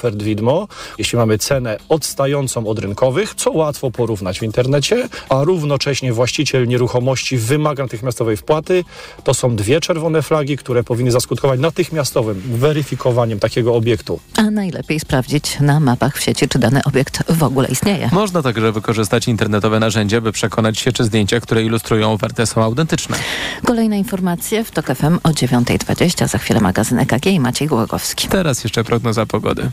ofert widmo, jeśli mamy cenę odstającą od rynkowych, co łatwo porównać w internecie, a równocześnie właściciel nieruchomości wymaga natychmiastowej wpłaty, to są dwie czerwone flagi, które powinny zaskutkować natychmiastowym weryfikowaniem takiego obiektu. A najlepiej sprawdzić na mapach w sieci, czy dany obiekt w ogóle istnieje. Można także wykorzystać internetowe narzędzie, by przekonać się, czy zdjęcia, które ilustrują ofertę są autentyczne. Kolejne informacje w TOK FM o 9.20. Za chwilę magazyn EKG i Maciej Głogowski. Teraz jeszcze prognoza pogody.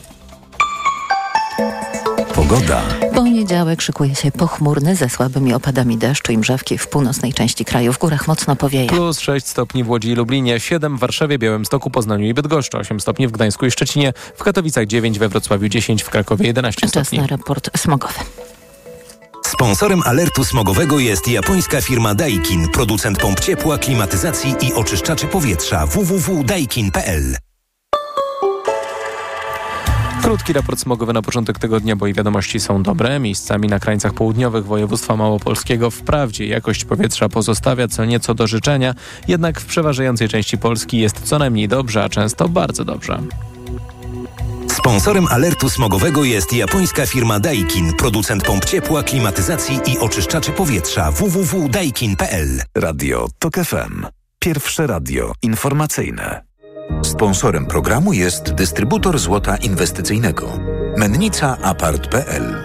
Pogoda. Poniedziałek szykuje się pochmurny ze słabymi opadami deszczu i mrzawki w północnej części kraju. W górach mocno powieje. Plus 6 stopni w Łodzi i Lublinie, 7 w Warszawie, Białymstoku, Poznaniu i Bydgoszczy, 8 stopni w Gdańsku i Szczecinie, w Katowicach 9, we Wrocławiu 10, w Krakowie 11 Czas stopni. na raport smogowy. Sponsorem alertu smogowego jest japońska firma Daikin, producent pomp ciepła, klimatyzacji i oczyszczaczy powietrza www.daikin.pl. Krótki raport smogowy na początek tygodnia, bo i wiadomości są dobre. Miejscami na krańcach południowych województwa małopolskiego wprawdzie jakość powietrza pozostawia co nieco do życzenia, jednak w przeważającej części Polski jest co najmniej dobrze, a często bardzo dobrze. Sponsorem alertu smogowego jest japońska firma Daikin, producent pomp ciepła, klimatyzacji i oczyszczaczy powietrza www.daikin.pl. Radio TOK FM. Pierwsze radio informacyjne. Sponsorem programu jest dystrybutor złota inwestycyjnego. Mennica Apart.pl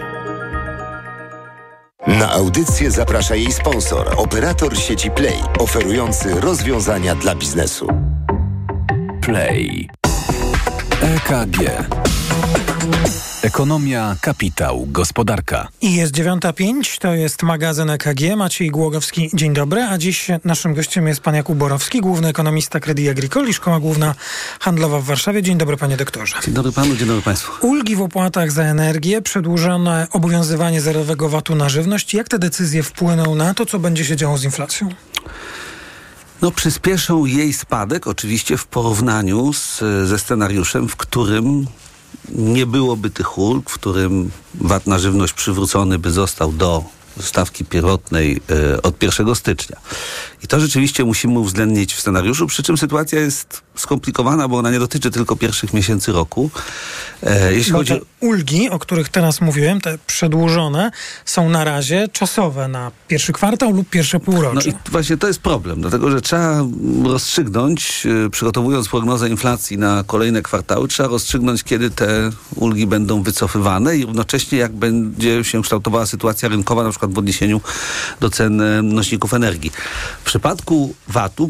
Na audycję zaprasza jej sponsor, operator sieci Play, oferujący rozwiązania dla biznesu. Play. EKG. Ekonomia, kapitał, gospodarka. I jest 9.05, to jest magazyn EKG. Maciej Głogowski, dzień dobry. A dziś naszym gościem jest pan Jakub Borowski, główny ekonomista Credit Agricole i Szkoła Główna Handlowa w Warszawie. Dzień dobry panie doktorze. Dzień dobry panu, dzień dobry państwu. Ulgi w opłatach za energię, przedłużone obowiązywanie zerowego VAT-u na żywność. Jak te decyzje wpłyną na to, co będzie się działo z inflacją? No, przyspieszą jej spadek, oczywiście w porównaniu z, ze scenariuszem, w którym nie byłoby tych ulg, w którym VAT na żywność przywrócony by został do stawki pierwotnej e, od 1 stycznia. I to rzeczywiście musimy uwzględnić w scenariuszu, przy czym sytuacja jest skomplikowana, bo ona nie dotyczy tylko pierwszych miesięcy roku. E, jeśli bo chodzi... ulgi, o których teraz mówiłem, te przedłużone, są na razie czasowe na pierwszy kwartał lub pierwsze półrocze. No i właśnie to jest problem, dlatego że trzeba rozstrzygnąć, e, przygotowując prognozę inflacji na kolejne kwartały, trzeba rozstrzygnąć, kiedy te ulgi będą wycofywane i równocześnie jak będzie się kształtowała sytuacja rynkowa, na przykład w odniesieniu do cen e, nośników energii. Przypadku VAT-u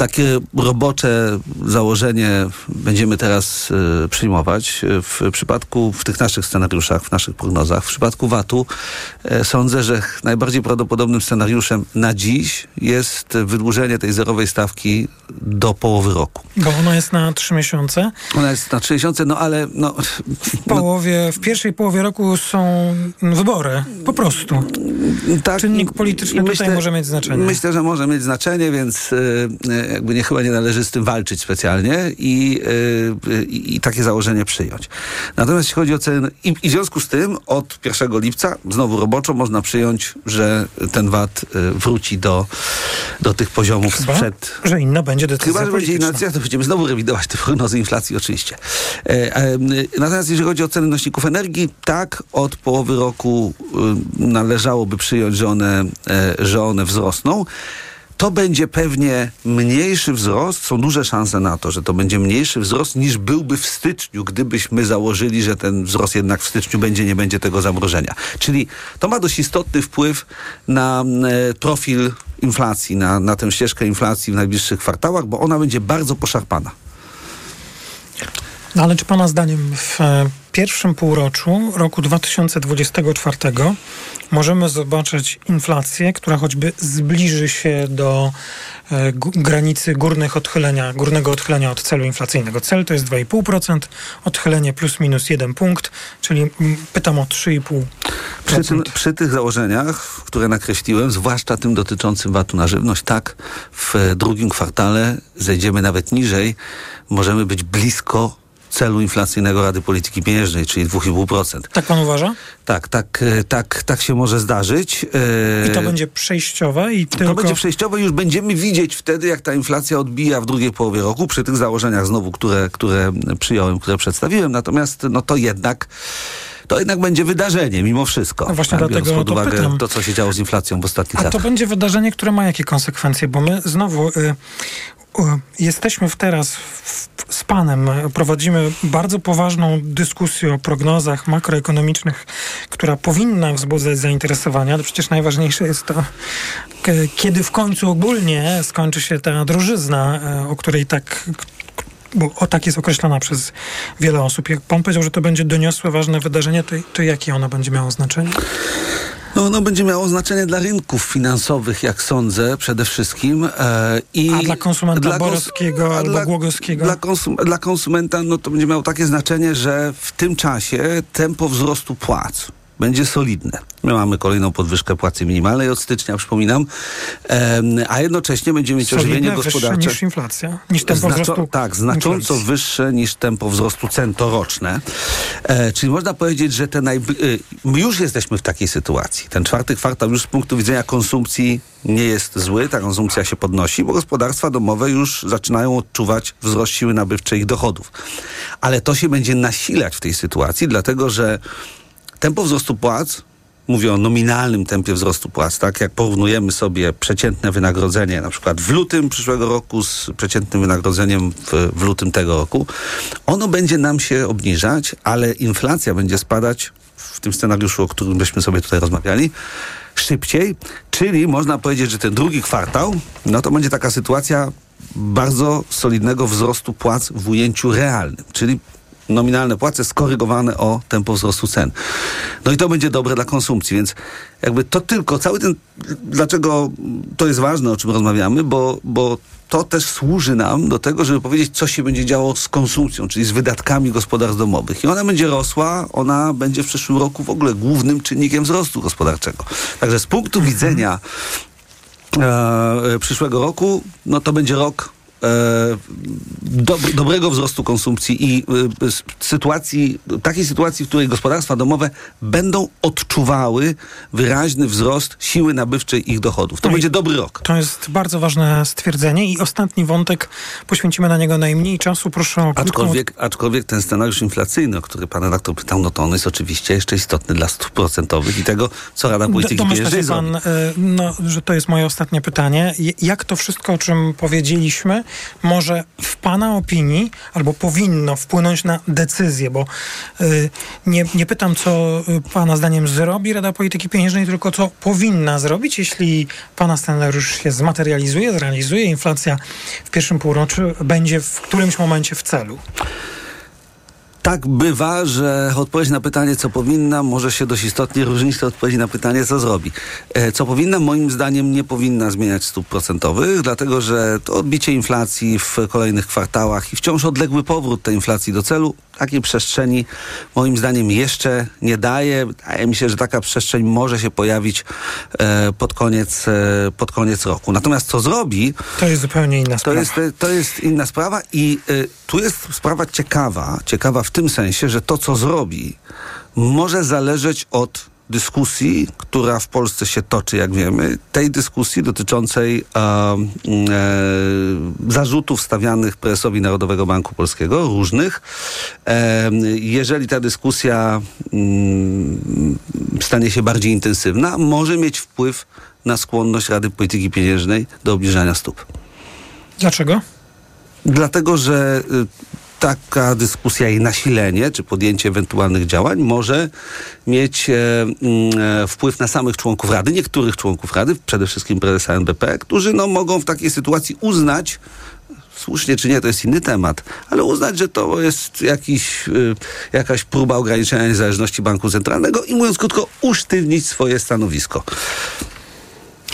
takie robocze założenie będziemy teraz y, przyjmować. W przypadku, w tych naszych scenariuszach, w naszych prognozach, w przypadku VAT-u y, sądzę, że najbardziej prawdopodobnym scenariuszem na dziś jest wydłużenie tej zerowej stawki do połowy roku. Bo ona jest na trzy miesiące? Ona jest na trzy miesiące, no ale... No, w połowie, w pierwszej połowie roku są wybory, po prostu. Tak, Czynnik polityczny myślę, tutaj może mieć znaczenie. Myślę, że może mieć znaczenie, więc y, jakby nie chyba nie należy z tym walczyć specjalnie i, yy, i takie założenie przyjąć. Natomiast jeśli chodzi o ceny, i, i, w związku z tym od 1 lipca, znowu roboczo, można przyjąć, że ten VAT yy, wróci do, do tych poziomów chyba, sprzed... że inna będzie decyzja Chyba, że będzie inna decyzja, to będziemy znowu rewidować te prognozy inflacji oczywiście. E, e, natomiast jeżeli chodzi o ceny nośników energii, tak, od połowy roku y, należałoby przyjąć, że one, e, że one wzrosną to będzie pewnie mniejszy wzrost, są duże szanse na to, że to będzie mniejszy wzrost niż byłby w styczniu, gdybyśmy założyli, że ten wzrost jednak w styczniu będzie, nie będzie tego zamrożenia. Czyli to ma dość istotny wpływ na e, profil inflacji, na, na tę ścieżkę inflacji w najbliższych kwartałach, bo ona będzie bardzo poszarpana. No ale czy Pana zdaniem w e, pierwszym półroczu roku 2024 możemy zobaczyć inflację, która choćby zbliży się do e, granicy górnych odchylenia, górnego odchylenia od celu inflacyjnego. Cel to jest 2,5%, odchylenie plus minus 1 punkt, czyli pytam o 3,5%. Przy, tym, przy tych założeniach, które nakreśliłem, zwłaszcza tym dotyczącym VAT-u na żywność, tak, w drugim kwartale zejdziemy nawet niżej, możemy być blisko celu inflacyjnego Rady Polityki Pieniężnej, czyli 2,5%. Tak pan uważa? Tak, tak, e, tak, tak się może zdarzyć. E, I to będzie przejściowe i tylko... To będzie przejściowe, już będziemy widzieć wtedy, jak ta inflacja odbija w drugiej połowie roku, przy tych założeniach znowu, które, które przyjąłem, które przedstawiłem. Natomiast no to jednak to jednak będzie wydarzenie mimo wszystko. No właśnie tak, dlatego pod to uwagę pytam. to, co się działo z inflacją w ostatnich A to latach. będzie wydarzenie, które ma jakie konsekwencje? Bo my znowu y, y, jesteśmy w teraz w, z panem, prowadzimy bardzo poważną dyskusję o prognozach makroekonomicznych, która powinna wzbudzać zainteresowanie, ale przecież najważniejsze jest to, kiedy w końcu ogólnie skończy się ta drożyzna, y, o której tak bo o tak jest określana przez wiele osób. Jak pan powiedział, że to będzie doniosłe, ważne wydarzenie, to, to jakie ono będzie miało znaczenie? No, ono będzie miało znaczenie dla rynków finansowych, jak sądzę, przede wszystkim. E, i A dla konsumenta kons- Borowskiego a albo dla- Głogowskiego? Dla, konsum, dla konsumenta no, to będzie miało takie znaczenie, że w tym czasie tempo wzrostu płac będzie solidne. My mamy kolejną podwyżkę płacy minimalnej od stycznia, przypominam, a jednocześnie będziemy mieć ożywienie Solidne, wyższe gospodarcze. niż inflacja, niż tempo wzrostu Tak, znacząco inflacji. wyższe niż tempo wzrostu cen toroczne. E, czyli można powiedzieć, że te najbli- y, my już jesteśmy w takiej sytuacji. Ten czwarty kwartał już z punktu widzenia konsumpcji nie jest zły, ta konsumpcja się podnosi, bo gospodarstwa domowe już zaczynają odczuwać wzrost siły nabywczej ich dochodów. Ale to się będzie nasilać w tej sytuacji, dlatego że tempo wzrostu płac mówię o nominalnym tempie wzrostu płac, tak? Jak porównujemy sobie przeciętne wynagrodzenie na przykład w lutym przyszłego roku z przeciętnym wynagrodzeniem w, w lutym tego roku, ono będzie nam się obniżać, ale inflacja będzie spadać w tym scenariuszu, o którym byśmy sobie tutaj rozmawiali, szybciej, czyli można powiedzieć, że ten drugi kwartał, no to będzie taka sytuacja bardzo solidnego wzrostu płac w ujęciu realnym, czyli nominalne płace skorygowane o tempo wzrostu cen. No i to będzie dobre dla konsumpcji, więc jakby to tylko, cały ten, dlaczego to jest ważne, o czym rozmawiamy, bo, bo to też służy nam do tego, żeby powiedzieć, co się będzie działo z konsumpcją, czyli z wydatkami gospodarstw domowych. I ona będzie rosła, ona będzie w przyszłym roku w ogóle głównym czynnikiem wzrostu gospodarczego. Także z punktu widzenia e, przyszłego roku, no to będzie rok e, dob- dobrego wzrostu konsumpcji i e, sytuacji, takiej sytuacji, w której gospodarstwa domowe będą odczuwały wyraźny wzrost siły nabywczej ich dochodów. To No będzie dobry rok. To jest bardzo ważne stwierdzenie i ostatni wątek, poświęcimy na niego najmniej czasu. Proszę o krótką... Aczkolwiek, aczkolwiek ten scenariusz inflacyjny, o który pan redaktor pytał, no to on jest oczywiście jeszcze istotny dla stóp procentowych i tego, co Rada Polityki Domyśla Pieniężnej pan, zrobi. y, no, że to jest moje ostatnie pytanie. Jak to wszystko, o czym powiedzieliśmy, może w pana opinii, albo powinno wpłynąć na decyzję, bo y, nie, nie pytam, co pana zdaniem zrobi Rada Polityki Pieniężnej, tylko co powinna zrobić, jeśli pana scenariusz się zmaterializuje, zrealizuje, inflacja w pierwszym półroczu będzie w którymś momencie w celu. Tak bywa, że odpowiedź na pytanie, co powinna, może się dość istotnie różnić od odpowiedzi na pytanie, co zrobi. E, Co powinna, moim zdaniem, nie powinna zmieniać stóp procentowych, dlatego że to odbicie inflacji w kolejnych kwartałach i wciąż odległy powrót tej inflacji do celu, takiej przestrzeni, moim zdaniem, jeszcze nie daje. Wydaje mi się, że taka przestrzeń może się pojawić e, pod koniec, e, pod koniec roku. Natomiast co zrobi, To jest zupełnie inna to sprawa. jest, to jest inna sprawa i y, tu jest sprawa ciekawa, ciekawa w tym sensie, że to, co zrobi, może zależeć od dyskusji, która w Polsce się toczy, jak wiemy, tej dyskusji dotyczącej e, e, zarzutów stawianych prezesowi Narodowego Banku Polskiego, różnych. E, jeżeli ta dyskusja mm, stanie się bardziej intensywna, może mieć wpływ na skłonność Rady Polityki Pieniężnej do obniżania stóp. Dlaczego? Dlatego, że y, taka dyskusja i nasilenie, czy podjęcie ewentualnych działań może mieć e, mm, e, wpływ na samych członków Rady, niektórych członków Rady, przede wszystkim prezesa NBP, którzy no, mogą w takiej sytuacji uznać, słusznie czy nie, to jest inny temat, ale uznać, że to jest jakiś, y, jakaś próba ograniczenia niezależności banku centralnego i mówiąc krótko, usztywnić swoje stanowisko.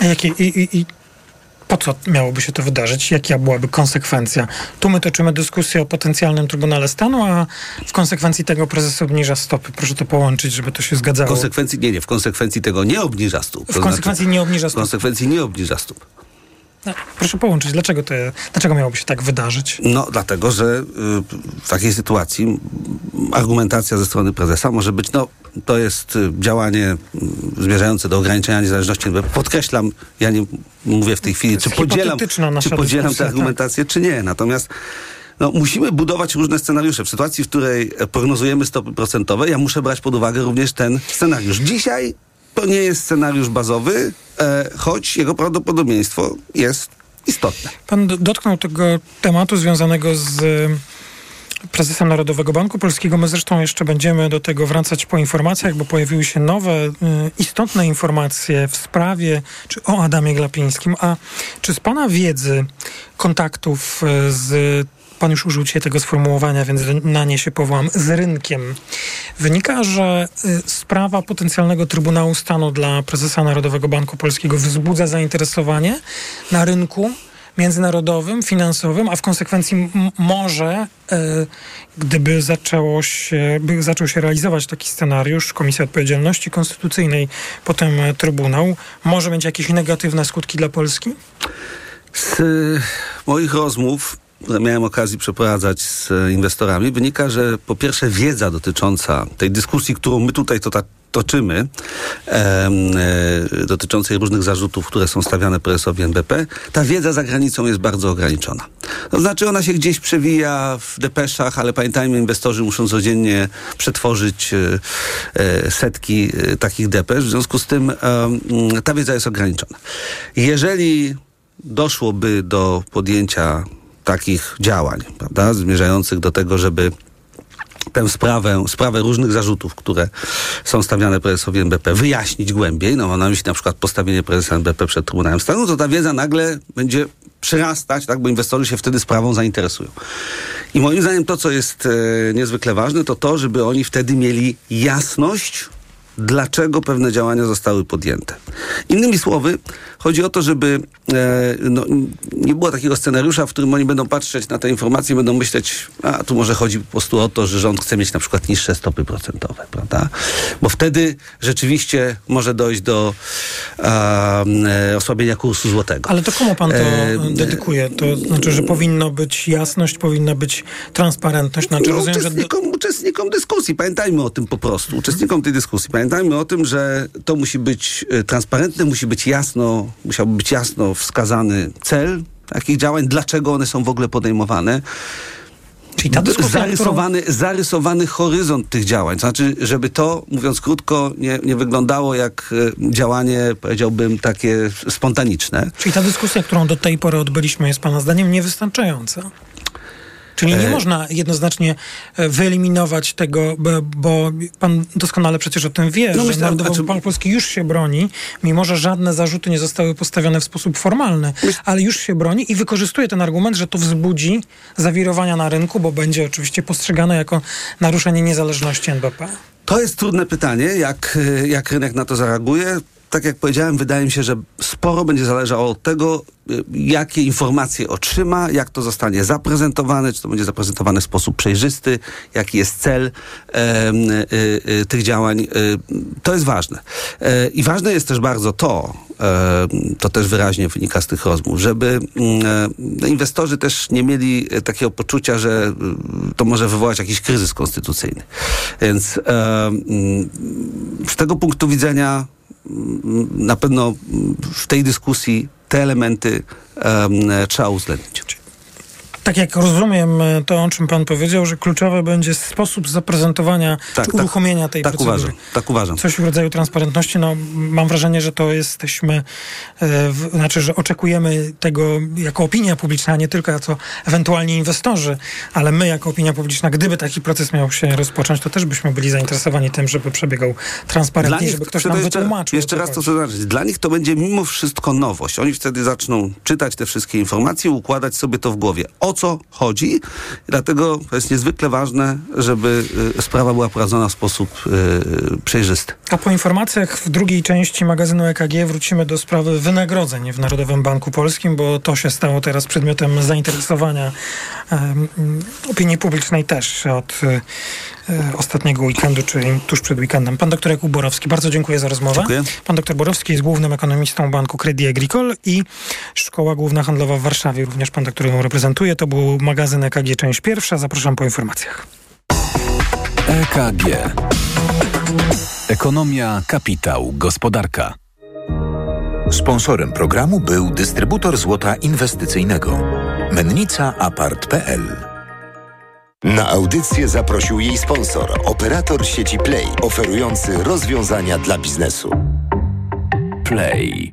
A jakie, i, i, i po co miałoby się to wydarzyć? Jaka byłaby konsekwencja? Tu my toczymy dyskusję o potencjalnym Trybunale Stanu, a w konsekwencji tego prezes obniża stopy. Proszę to połączyć, żeby to się W zgadzało. konsekwencji, nie, nie, w konsekwencji tego nie obniża stóp. W konsekwencji znaczy, nie obniża W stóp. konsekwencji nie obniża stóp. No, proszę połączyć, dlaczego, to, dlaczego miałoby się tak wydarzyć? No, dlatego, że y, w takiej sytuacji argumentacja ze strony prezesa może być, no, to jest y, działanie y, zmierzające do ograniczenia niezależności. Podkreślam, ja nie mówię w tej chwili, czy podzielam, czy podzielam tę argumentację, tak. czy nie. Natomiast no, musimy budować różne scenariusze. W sytuacji, w której prognozujemy stopy procentowe, ja muszę brać pod uwagę również ten scenariusz. Dzisiaj to nie jest scenariusz bazowy, choć jego prawdopodobieństwo jest istotne. Pan dotknął tego tematu związanego z e, prezesem Narodowego Banku Polskiego. My zresztą jeszcze będziemy do tego wracać po informacjach, bo pojawiły się nowe, y, istotne informacje w sprawie czy o Adamie Glapińskim. A czy z Pana wiedzy, kontaktów z Pan już użył dzisiaj tego sformułowania, więc na nie się powołam, z rynkiem. Wynika, że y, sprawa potencjalnego Trybunału Stanu dla prezesa Narodowego Banku Polskiego wzbudza zainteresowanie na rynku międzynarodowym, finansowym, a w konsekwencji może, y, gdyby zaczęło się, by zaczął się realizować taki scenariusz, Komisja Odpowiedzialności Konstytucyjnej, potem Trybunał, może mieć jakieś negatywne skutki dla Polski? Z moich rozmów które miałem okazję przeprowadzać z e, inwestorami, wynika, że po pierwsze wiedza dotycząca tej dyskusji, którą my tutaj to, toczymy, e, e, dotyczącej różnych zarzutów, które są stawiane prezesowi NBP, ta wiedza za granicą jest bardzo ograniczona. To znaczy ona się gdzieś przewija w depeszach, ale pamiętajmy, inwestorzy muszą codziennie przetworzyć e, e setki e, takich depesz, w związku z tym ta wiedza jest ograniczona. Jeżeli doszłoby do podjęcia takich działań, prawda, zmierzających do tego, żeby tę sprawę, sprawę różnych zarzutów, które są stawiane prezesowi NBP, wyjaśnić głębiej, no mam na myśli na przykład postawienie prezesa NBP przed Trybunałem Stanu, to ta wiedza nagle będzie przyrastać, tak, bo inwestorzy się wtedy sprawą zainteresują. I moim zdaniem to, co jest e, niezwykle ważne, to to, żeby oni wtedy mieli jasność dlaczego pewne działania zostały podjęte. Innymi słowy, chodzi o to, żeby e, no, nie było takiego scenariusza, w którym oni będą patrzeć na te informacje i będą myśleć, a tu może chodzi po prostu o to, że rząd chce mieć na przykład niższe stopy procentowe, prawda? Bo wtedy rzeczywiście może dojść do e, osłabienia kursu złotego. Ale to komu pan to e, dedykuje? To znaczy, że powinno być jasność, powinna być transparentność? Znaczy, no, rozumiem, uczestnikom, że... uczestnikom dyskusji, pamiętajmy o tym po prostu, uczestnikom tej dyskusji, Pamiętajmy o tym, że to musi być e, transparentne, musi być jasno, musiałby być jasno wskazany cel takich działań, dlaczego one są w ogóle podejmowane. Czyli ta zarysowany, którą... zarysowany horyzont tych działań. Znaczy, żeby to, mówiąc krótko, nie, nie wyglądało jak e, działanie, powiedziałbym, takie spontaniczne. Czyli ta dyskusja, którą do tej pory odbyliśmy, jest Pana zdaniem niewystarczająca? Czyli nie e... można jednoznacznie e, wyeliminować tego, bo, pan doskonale przecież o tym wie, no, że myślę, Narodowy. Bank Polski już się broni, mimo że żadne zarzuty nie zostały postawione w sposób formalny, myśl... ale już się broni i wykorzystuje ten argument, że to wzbudzi zawirowania na rynku, bo będzie oczywiście postrzegane jako naruszenie niezależności NBP. To jest trudne pytanie, jak, jak rynek na to zareaguje tak jak powiedziałem, wydaje mi się, że sporo będzie zależało od tego, y, jakie informacje otrzyma, jak to zostanie zaprezentowane, czy to będzie zaprezentowane w sposób przejrzysty, jaki jest cel e, e, tych działań. E, to jest ważne. I ważne jest też bardzo to, to też wyraźnie wynika z tych rozmów, żeby mm, inwestorzy też nie mieli takiego poczucia, że to może wywołać jakiś kryzys konstytucyjny. Więc z tego punktu widzenia na pewno w tej dyskusji te elementy trzeba uwzględnić tak jak rozumiem e, to, o czym pan powiedział, że kluczowy będzie sposób zaprezentowania tak, czy tak. uruchomienia tak, tej tak procedury. Uważam, tak uważam. Coś w rodzaju transparentności. No, mam wrażenie, że to jesteśmy, e, w, znaczy, że oczekujemy tego jako opinia publiczna, a nie tylko jako ewentualnie inwestorzy, ale my jako opinia publiczna, gdyby taki proces miał się rozpocząć, to też byśmy byli zainteresowani tym, żeby przebiegał transparentnie, żeby ktoś nam jeszcze, wytłumaczył. Jeszcze raz to zaznaczyć. Dla nich to będzie mimo wszystko nowość. Oni wtedy zaczną czytać te wszystkie informacje, układać sobie to w głowie. O co chodzi. Dlatego jest niezwykle ważne, żeby y, sprawa była prowadzona w sposób y, przejrzysty. A po informacjach w drugiej części magazynu EKG wrócimy do sprawy wynagrodzeń w Narodowym Banku Polskim, bo to się stało teraz przedmiotem zainteresowania opinii publicznej też od ostatniego weekendu, czyli tuż przed weekendem. Pan doktor Jakub Borowski, bardzo dziękuję za rozmowę. Dziękuję. Pan doktor Borowski jest głównym ekonomistą Banku Credit Agricole i Szkoła Główna Handlowa w Warszawie. Również pan doktor ją reprezentuje. To był magazyn EKG, część pierwsza. Zapraszam po informacjach. EKG. Ekonomia, kapitał, gospodarka. Sponsorem programu był dystrybutor złota inwestycyjnego. Mennica Apart.pl Na audycję zaprosił jej sponsor, operator sieci Play, oferujący rozwiązania dla biznesu. Play.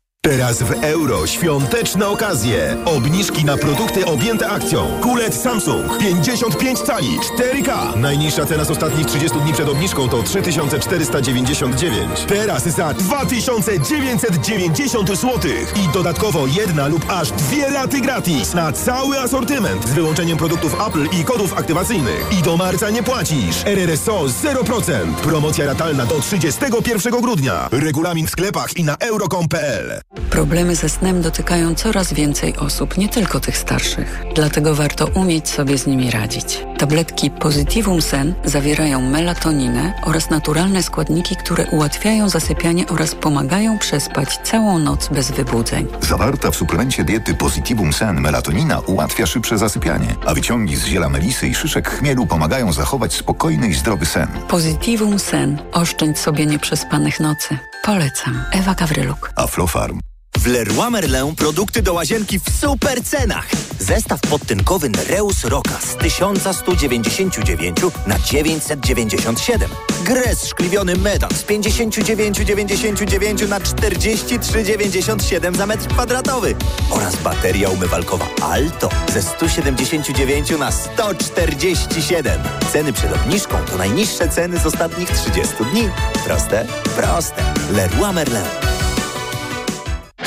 Teraz w euro świąteczne okazje. Obniżki na produkty objęte akcją. Kulet Samsung 55 cali 4K. Najniższa cena z ostatnich 30 dni przed obniżką to 3499. Teraz za 2990 zł. I dodatkowo jedna lub aż dwie raty gratis na cały asortyment z wyłączeniem produktów Apple i kodów aktywacyjnych. I do marca nie płacisz. RRSO 0%. Promocja ratalna do 31 grudnia. Regulamin w sklepach i na euro.com.pl. Problemy ze snem dotykają coraz więcej osób, nie tylko tych starszych. Dlatego warto umieć sobie z nimi radzić. Tabletki Positivum Sen zawierają melatoninę oraz naturalne składniki, które ułatwiają zasypianie oraz pomagają przespać całą noc bez wybudzeń. Zawarta w suplemencie diety Positivum Sen melatonina ułatwia szybsze zasypianie, a wyciągi z ziela melisy i szyszek chmielu pomagają zachować spokojny i zdrowy sen. Positivum Sen. Oszczędź sobie nieprzespanych nocy. Polecam. Ewa Gawryluk. Aflofarm. W Leroy Merlin produkty do łazienki w super cenach. Zestaw podtynkowy Nereus Roka z 1199 na 997. Gres szkliwiony metal z 59,99 na 43,97 za metr kwadratowy. Oraz bateria umywalkowa Alto ze 179 na 147. Ceny przed obniżką to najniższe ceny z ostatnich 30 dni. Proste? Proste. Leroy Merlin.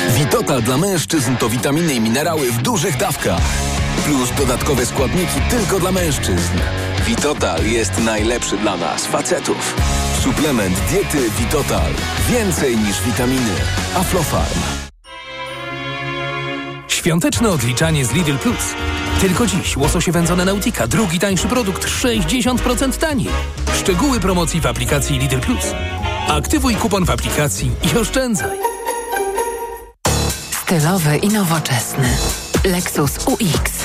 Witotal dla mężczyzn to witaminy i minerały w dużych dawkach. Plus dodatkowe składniki tylko dla mężczyzn. Witotal jest najlepszy dla nas, facetów. Suplement diety Witotal. Więcej niż witaminy. Aflofarm. Świąteczne odliczanie z Lidl Plus. Tylko dziś łososie wędzone Nautika, drugi tańszy produkt 60% taniej. Szczegóły promocji w aplikacji Lidl Plus. Aktywuj kupon w aplikacji i oszczędzaj. Stylowy i nowoczesny. Lexus UX.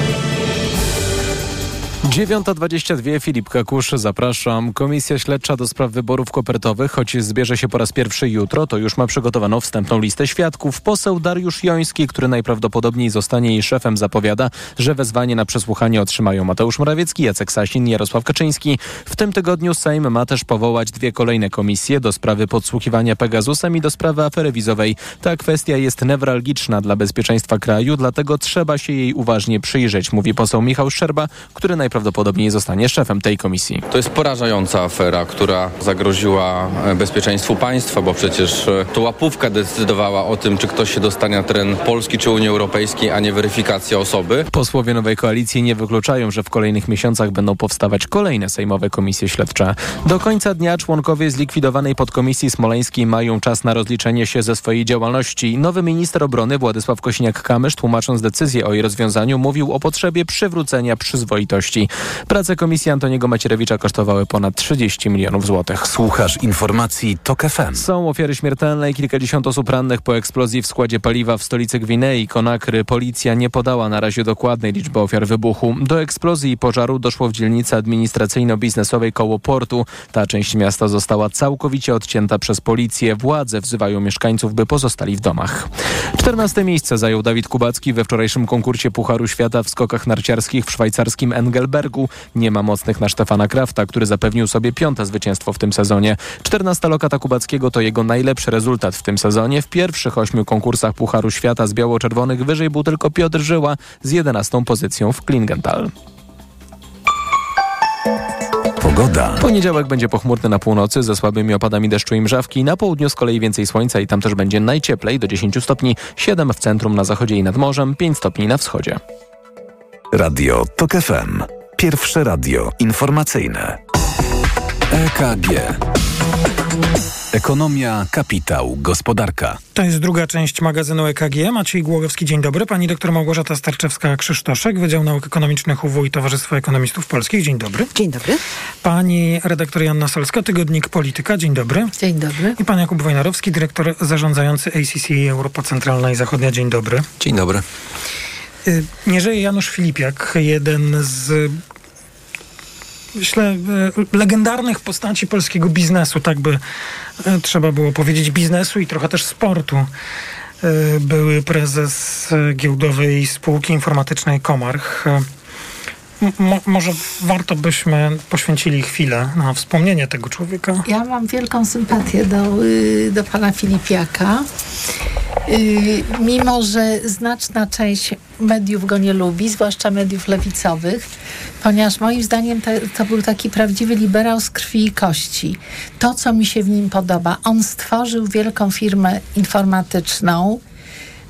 9.22 Filip Kakusz, zapraszam. Komisja Śledcza do spraw wyborów kopertowych, choć zbierze się po raz pierwszy jutro, to już ma przygotowaną wstępną listę świadków. Poseł Dariusz Joński, który najprawdopodobniej zostanie jej szefem, zapowiada, że wezwanie na przesłuchanie otrzymają Mateusz Morawiecki, Jacek Sasin, Jarosław Kaczyński. W tym tygodniu Sejm ma też powołać dwie kolejne komisje do sprawy podsłuchiwania Pegasusem i do sprawy afery wizowej. Ta kwestia jest newralgiczna dla bezpieczeństwa kraju, dlatego trzeba się jej uważnie przyjrzeć, mówi poseł Michał Szczerba, który najprawdopodobniej najprawdopodobniej zostanie szefem tej komisji. To jest porażająca afera, która zagroziła bezpieczeństwu państwa, bo przecież to łapówka decydowała o tym, czy ktoś się dostanie na teren Polski czy Unii Europejskiej, a nie weryfikacja osoby. Posłowie nowej koalicji nie wykluczają, że w kolejnych miesiącach będą powstawać kolejne sejmowe komisje śledcze. Do końca dnia członkowie zlikwidowanej podkomisji smoleńskiej mają czas na rozliczenie się ze swojej działalności. Nowy minister obrony Władysław Kośniak-Kamysz, tłumacząc decyzję o jej rozwiązaniu, mówił o potrzebie przywrócenia przyzwoitości. Prace komisji Antoniego Macierewicza kosztowały ponad 30 milionów złotych. Słuchasz informacji TOK FM. Są ofiary śmiertelne i kilkadziesiąt osób rannych po eksplozji w składzie paliwa w stolicy Gwinei, Konakry. Policja nie podała na razie dokładnej liczby ofiar wybuchu. Do eksplozji i pożaru doszło w dzielnicy administracyjno-biznesowej koło portu. Ta część miasta została całkowicie odcięta przez policję. Władze wzywają mieszkańców, by pozostali w domach. 14 miejsce zajął Dawid Kubacki we wczorajszym konkursie Pucharu Świata w skokach narciarskich w szwajcarskim Engelbergu. Nie ma mocnych na Stefana Krafta, który zapewnił sobie piąte zwycięstwo w tym sezonie. 14 lokata Kubackiego to jego najlepszy rezultat w tym sezonie. W pierwszych ośmiu konkursach Pucharu Świata z biało-czerwonych wyżej był tylko Piotr Żyła z 11 pozycją w Klingenthal. Pogoda. Poniedziałek będzie pochmurny na północy ze słabymi opadami deszczu i mrzawki. Na południu z kolei więcej słońca i tam też będzie najcieplej do 10 stopni, 7 w centrum na zachodzie i nad morzem, 5 stopni na wschodzie. Radio TOK FM. Pierwsze radio informacyjne. EKG. Ekonomia, kapitał, gospodarka. To jest druga część magazynu EKG. Maciej Głogowski, dzień dobry. Pani doktor Małgorzata Starczewska-Krzysztoszek, Wydział Nauk Ekonomicznych UW i Towarzystwo Ekonomistów Polskich. Dzień dobry. Dzień dobry. Pani redaktor Janna Solska, Tygodnik Polityka. Dzień dobry. Dzień dobry. I pan Jakub Wojnarowski, dyrektor zarządzający ACC Europa Centralna i Zachodnia. Dzień dobry. Dzień dobry. Y, Nie żyje Janusz Filipiak, jeden z myślę, e, legendarnych postaci polskiego biznesu, tak by e, trzeba było powiedzieć, biznesu i trochę też sportu. E, Były prezes giełdowej spółki informatycznej Komarch. Mo- może warto byśmy poświęcili chwilę na wspomnienie tego człowieka. Ja mam wielką sympatię do, y, do pana Filipiaka. Y, Mimo, że znaczna część mediów go nie lubi, zwłaszcza mediów lewicowych, ponieważ moim zdaniem to, to był taki prawdziwy liberał z krwi i kości. To, co mi się w nim podoba, on stworzył wielką firmę informatyczną,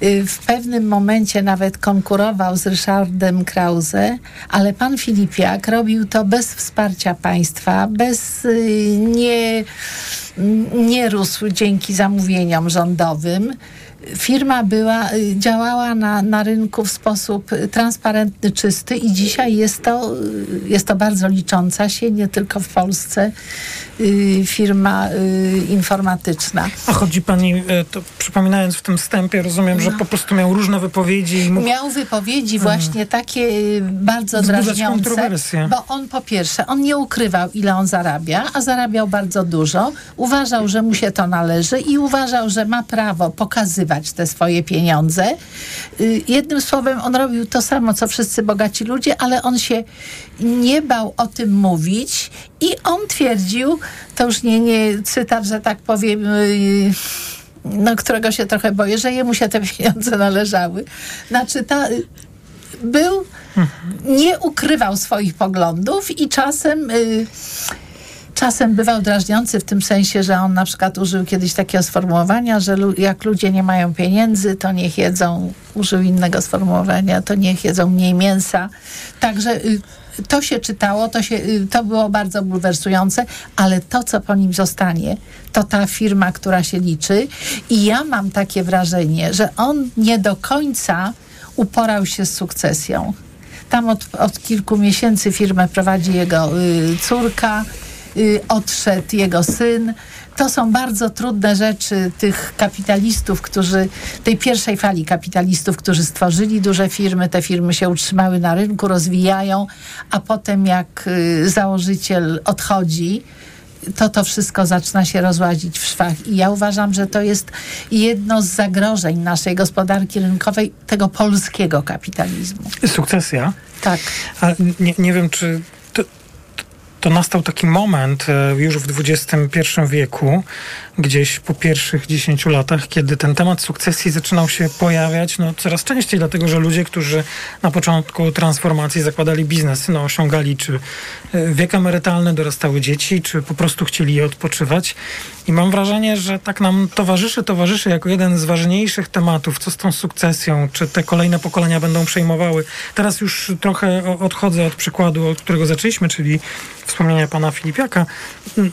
Y, w pewnym momencie nawet konkurował z Ryszardem Krause, ale pan Filipiak robił to bez wsparcia państwa, bez y, nie, nie rósł dzięki zamówieniom rządowym. Firma była, y, działała na, na rynku w sposób y, transparentny, czysty i dzisiaj jest to, y, jest to bardzo licząca się, nie tylko w Polsce, firma informatyczna. A chodzi pani, to przypominając w tym wstępie, rozumiem, że po prostu miał różne wypowiedzi mógł... Miał wypowiedzi właśnie takie bardzo Wzbudzać drażniące, bo on po pierwsze, on nie ukrywał ile on zarabia, a zarabiał bardzo dużo. Uważał, że mu się to należy i uważał, że ma prawo pokazywać te swoje pieniądze. Y, Jednym słowem, on robił to samo, co wszyscy bogaci ludzie, ale on się nie bał o tym mówić i on twierdził, to już nie, nie cytat, że tak powiem, y, no, którego się trochę boję, że jemu się te pieniądze należały. Znaczy, ta, był, nie ukrywał swoich poglądów i czasem, y, czasem bywał drażniący w tym sensie, że on na przykład użył kiedyś takiego sformułowania, że jak ludzie nie mają pieniędzy, to niech jedzą, użył innego sformułowania, to niech jedzą mniej mięsa. Także y, to się czytało, to, się, y, to było bardzo bulwersujące, ale to, co po nim zostanie, to ta firma, która się liczy. I ja mam takie wrażenie, że on nie do końca uporał się z sukcesją. Tam od, od kilku miesięcy firmę prowadzi jego y, córka, odszedł jego syn. To są bardzo trudne rzeczy tych kapitalistów, którzy, tej pierwszej fali kapitalistów, którzy stworzyli duże firmy, te firmy się utrzymały na rynku, rozwijają, a potem jak y, założyciel odchodzi, to to wszystko zaczyna się rozłazić w szwach. I ja uważam, że to jest jedno z zagrożeń naszej gospodarki rynkowej, tego polskiego kapitalizmu. Sukcesja. Tak. A nie, nie wiem, czy to, nastał taki moment e, już w XXI wieku, gdzieś po pierwszych 10 latach, kiedy ten temat sukcesji zaczynał się pojawiać no, coraz częściej, dlatego że ludzie, którzy na początku transformacji zakładali biznesy, no, osiągali czy e, wiek emerytalny, dorastały dzieci, czy po prostu chcieli je odpoczywać. I mam wrażenie, że tak nam towarzyszy, towarzyszy jako jeden z ważniejszych tematów, co z tą sukcesją, czy te kolejne pokolenia będą przejmowały. Teraz już trochę odchodzę od przykładu, od którego zaczęliśmy, czyli wspomnienia pana Filipiaka.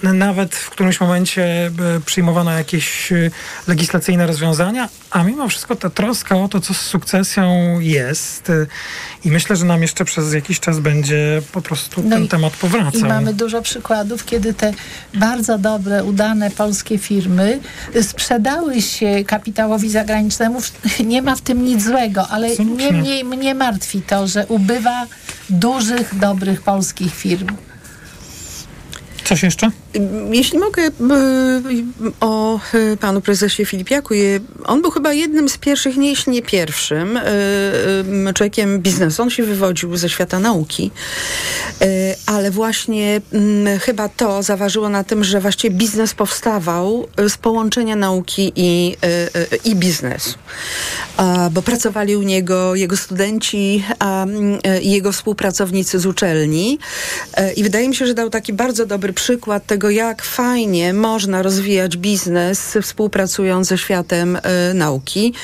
Nawet w którymś momencie e, przyjmowano jakieś y, legislacyjne rozwiązania, a mimo wszystko ta troska o to, co z sukcesją jest y, i myślę, że nam jeszcze przez jakiś czas będzie po prostu No ten i- temat powracał. I mamy dużo przykładów, kiedy te bardzo dobre, udane polskie firmy sprzedały się kapitałowi zagranicznemu. Nie ma w tym nic złego, ale Absolutnie. niemniej mnie martwi to, że ubywa dużych, dobrych polskich firm. Coś jeszcze? Jeśli mogę y, o y, panu prezesie Filipiaku, on był chyba jednym z pierwszych, nie jeśli nie pierwszym y, człowiekiem biznesu. On się wywodził ze świata nauki, ale właśnie mm, chyba to zaważyło na tym, że właściwie biznes powstawał z połączenia nauki i, i biznesu. Bo pracowali u niego jego studenci a, mm, jego współpracownicy z uczelni. E, I wydaje mi się, że dał taki bardzo dobry przykład tego, jak fajnie można rozwijać biznes współpracując ze światem e, nauki.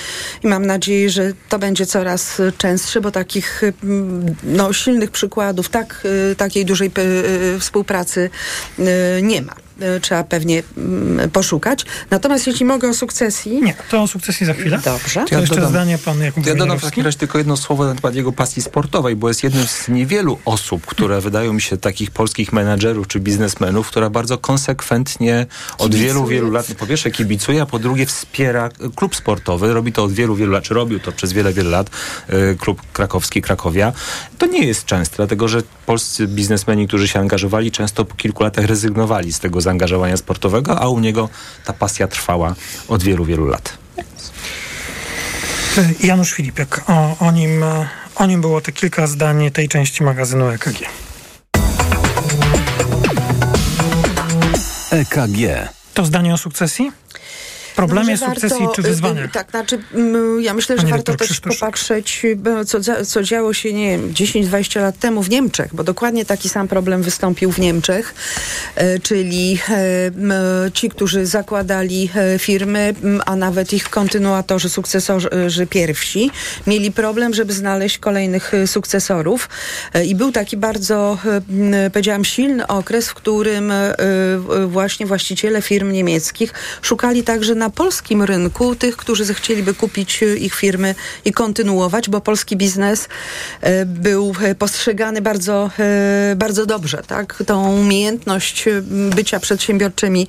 I mam nadzieję, że to będzie coraz częstsze, bo takich mm, no, silnych przykładów tak, e, takiej dużej p- e, współpracy e, nie ma. E, Trzeba pewnie mm, poszukać. Natomiast jeśli mogę o sukcesji. Nie, to o sukcesji za chwilę. Dobrze. To jeszcze zdanie pan Jakub Ja dodam w takim razie tylko jedno słowo na temat jego pasji sportowej, bo jest jednym z niewielu osób, które wydają mi się takich polskich menedżerów czy biznesmenów, która bardzo konsekwentnie od Kibicuje. wielu, wielu lat, po pierwsze kibicuje, a po drugie wspiera klub sportowy. Robi to od wielu, wielu lat, czy robił to przez wiele, wiele lat, y, klub krakowski, Krakowia. To nie jest częste, dlatego że polscy biznesmeni, którzy się angażowali, często po kilku latach rezygnowali z tego zaangażowania sportowego, a u niego ta pasja trwała od wielu, wielu lat. E, Janusz Filipiak, o, o, nim, e, o nim było te kilka zdań tej części magazynu EKG. EKG. To zdanie o sukcesji? Problemie No, sukcesji warto, czy y, y, wyzwania? Tak, znaczy mm, ja myślę, że warto też Krzysztof. popatrzeć, y, co, co działo się, nie wiem, 10-20 lat temu w Niemczech, bo dokładnie taki sam problem wystąpił w Niemczech, e, czyli e, ci, którzy zakładali e, firmy, a nawet ich kontynuatorzy, sukcesorzy pierwsi, mieli problem, żeby znaleźć kolejnych sukcesorów i był taki bardzo, powiedziałam, silny okres, w którym właśnie właściciele firm niemieckich szukali także na polskim rynku tych, którzy zechcieliby kupić e, ich firmy i kontynuować, bo polski biznes e, był e, postrzegany bardzo, bardzo dobrze. Tak? Tą umiejętność bycia przedsiębiorczymi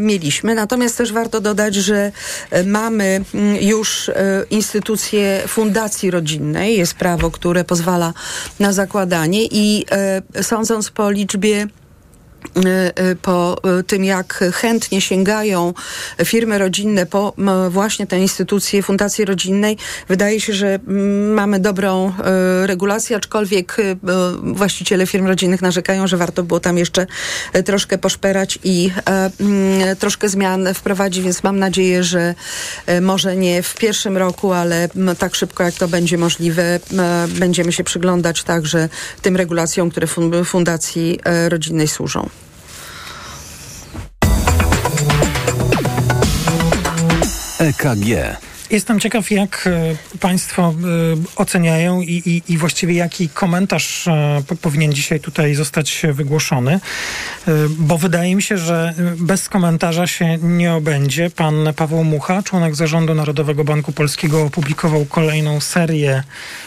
mieliśmy. Natomiast też warto dodać, że mamy mm, już instytucję fundacji rodzinnej. Jest prawo, które pozwala na zakładanie i sądząc po liczbie po y, tym, jak chętnie sięgają firmy rodzinne po właśnie tę instytucję Fundacji Rodzinnej, wydaje się, że mm, mamy dobrą y, regulację, aczkolwiek y, y, właściciele firm rodzinnych narzekają, że warto było tam jeszcze y, troszkę poszperać i mm, troszkę zmian wprowadzić, więc mam nadzieję, że może nie w pierwszym roku, ale tak szybko jak to będzie możliwe, będziemy się przyglądać także tym regulacjom, które fun- Fundacji Rodzinnej służą. EKG. Jestem ciekaw, jak e, Państwo e, oceniają i, i, i właściwie jaki komentarz e, po- powinien dzisiaj tutaj zostać wygłoszony, bo wydaje mi się, że bez komentarza się nie obędzie. Pan Paweł Mucha, członek zarządu Narodowego Banku Polskiego, opublikował kolejną serię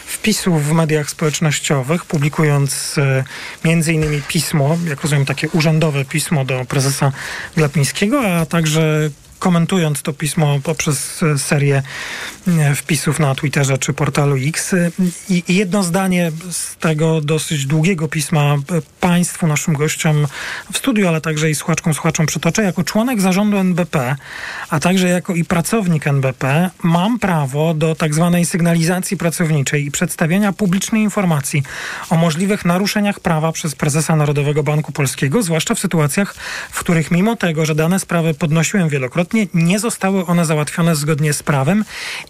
wpisów w mediach społecznościowych, publikując innymi pismo, jak rozumiem, takie urzędowe pismo do prezesa Glapińskiego, a także komentując to pismo poprzez e, serię e, wpisów na Twitterze czy portalu X. I, I jedno zdanie z tego dosyć długiego pisma e, Państwu, naszym gościom w studiu, ale także i słuchaczkom, słuchaczom przytoczę. Jako członek zarządu NBP, a także jako i pracownik NBP, mam prawo do tak zwanej sygnalizacji pracowniczej i przedstawienia publicznej informacji o możliwych naruszeniach prawa przez prezesa Narodowego Banku Polskiego, zwłaszcza w sytuacjach, w których mimo tego, że dane sprawy podnosiłem wielokrotnie, nie zostały one załatwione zgodnie z prawem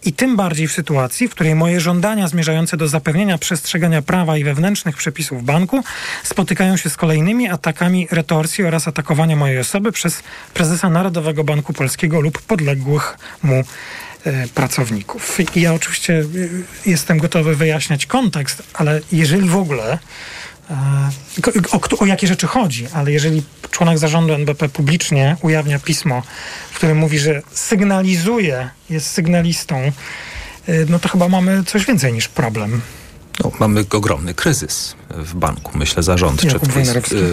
i tym bardziej w sytuacji, w której moje żądania zmierzające do zapewnienia przestrzegania prawa i wewnętrznych przepisów banku spotykają się z kolejnymi atakami retorsji oraz atakowania mojej osoby przez prezesa Narodowego Banku Polskiego lub podległych mu e, pracowników. I ja oczywiście e, jestem gotowy wyjaśniać kontekst, ale jeżeli w ogóle o, o, o jakie rzeczy chodzi, ale jeżeli członek zarządu NBP publicznie ujawnia pismo, w którym mówi, że sygnalizuje, jest sygnalistą, no to chyba mamy coś więcej niż problem. No, mamy ogromny kryzys w banku, myślę, zarządczy w tej,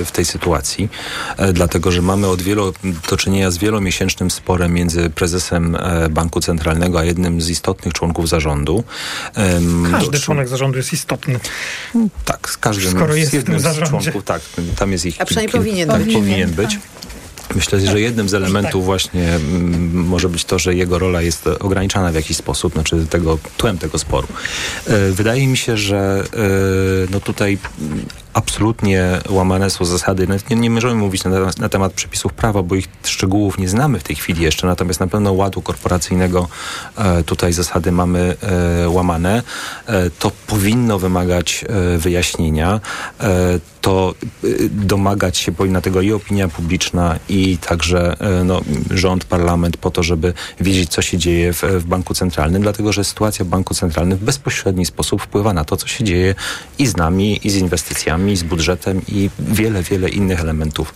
w tej, sytuacji, e, dlatego że mamy od wielu do czynienia z wielomiesięcznym sporem między prezesem e, Banku Centralnego a jednym z istotnych członków zarządu. Każdy do, członek zarządu jest istotny. Tak, z każdym Skoro z jest jednym w tym z członków, tak, tam jest ich A przynajmniej powinien, tak, być. powinien być. Tak. Myślę, że jednym z elementów właśnie m, może być to, że jego rola jest ograniczana w jakiś sposób, znaczy tego, tłem tego sporu. E, wydaje mi się, że e, no tutaj absolutnie łamane są zasady. Nie, nie możemy mówić na, na, temat przepisów prawa, bo ich szczegółów nie znamy w tej chwili jeszcze, natomiast na pewno ładu korporacyjnego e, tutaj zasady mamy e, łamane. To powinno wymagać wyjaśnienia. To e, domagać się powinna tego i opinia publiczna, i także no, rząd, parlament po to, żeby wiedzieć, co się dzieje w, w Banku Centralnym, dlatego że sytuacja w Banku Centralnym w bezpośredni sposób wpływa na to, co się dzieje i z nami, i z inwestycjami, i z budżetem, i wiele, wiele innych elementów.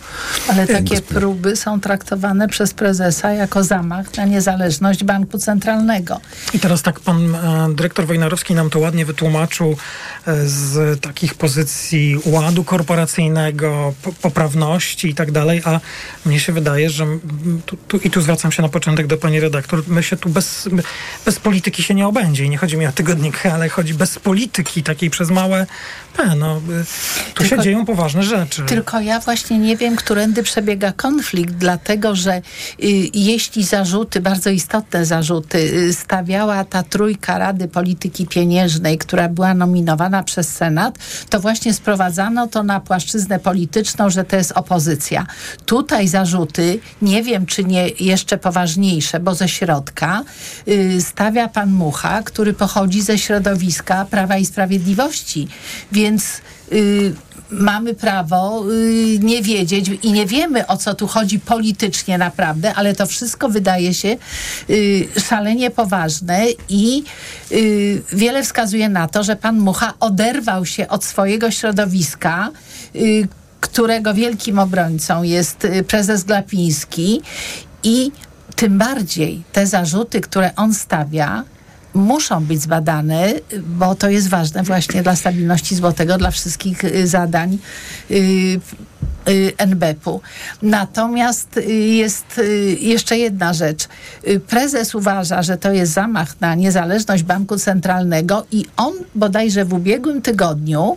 Ale takie próby są traktowane przez prezesa jako zamach na niezależność Banku Centralnego. I teraz tak pan e, dyrektor Wojnarowski nam to ładnie wytłumaczył e, z takich pozycji ładu korporacyjnego, poprawności i tak dalej, a mnie się wydaje, że tu, tu, i tu zwracam się na początek do pani redaktor, my się tu bez, bez polityki się nie obędzie i nie chodzi mi o tygodnik, ale chodzi bez polityki takiej przez małe P. No, tu tylko, się dzieją poważne rzeczy. Tylko ja właśnie nie wiem, którędy przebiega konflikt, dlatego że y, jeśli zarzuty, bardzo istotne zarzuty, y, stawiała ta trójka Rady Polityki Pieniężnej, która była nominowana przez Senat, to właśnie sprowadzano to na płaszczyznę polityczną, że to jest opozycja. Tutaj zarzuty, nie wiem czy nie jeszcze poważniejsze, bo ze środka y, stawia pan Mucha, który pochodzi ze środowiska Prawa i Sprawiedliwości. Więc y, mamy prawo y, nie wiedzieć i nie wiemy o co tu chodzi politycznie naprawdę, ale to wszystko wydaje się y, szalenie poważne i y, wiele wskazuje na to, że pan Mucha oderwał się od swojego środowiska, którego wielkim obrońcą jest prezes Glapiński i tym bardziej te zarzuty, które on stawia, muszą być zbadane, bo to jest ważne właśnie dla stabilności złotego, dla wszystkich y, zadań y, y, NBP-u. Natomiast jest jeszcze jedna rzecz. Prezes uważa, że to jest zamach na niezależność banku centralnego i on bodajże w ubiegłym tygodniu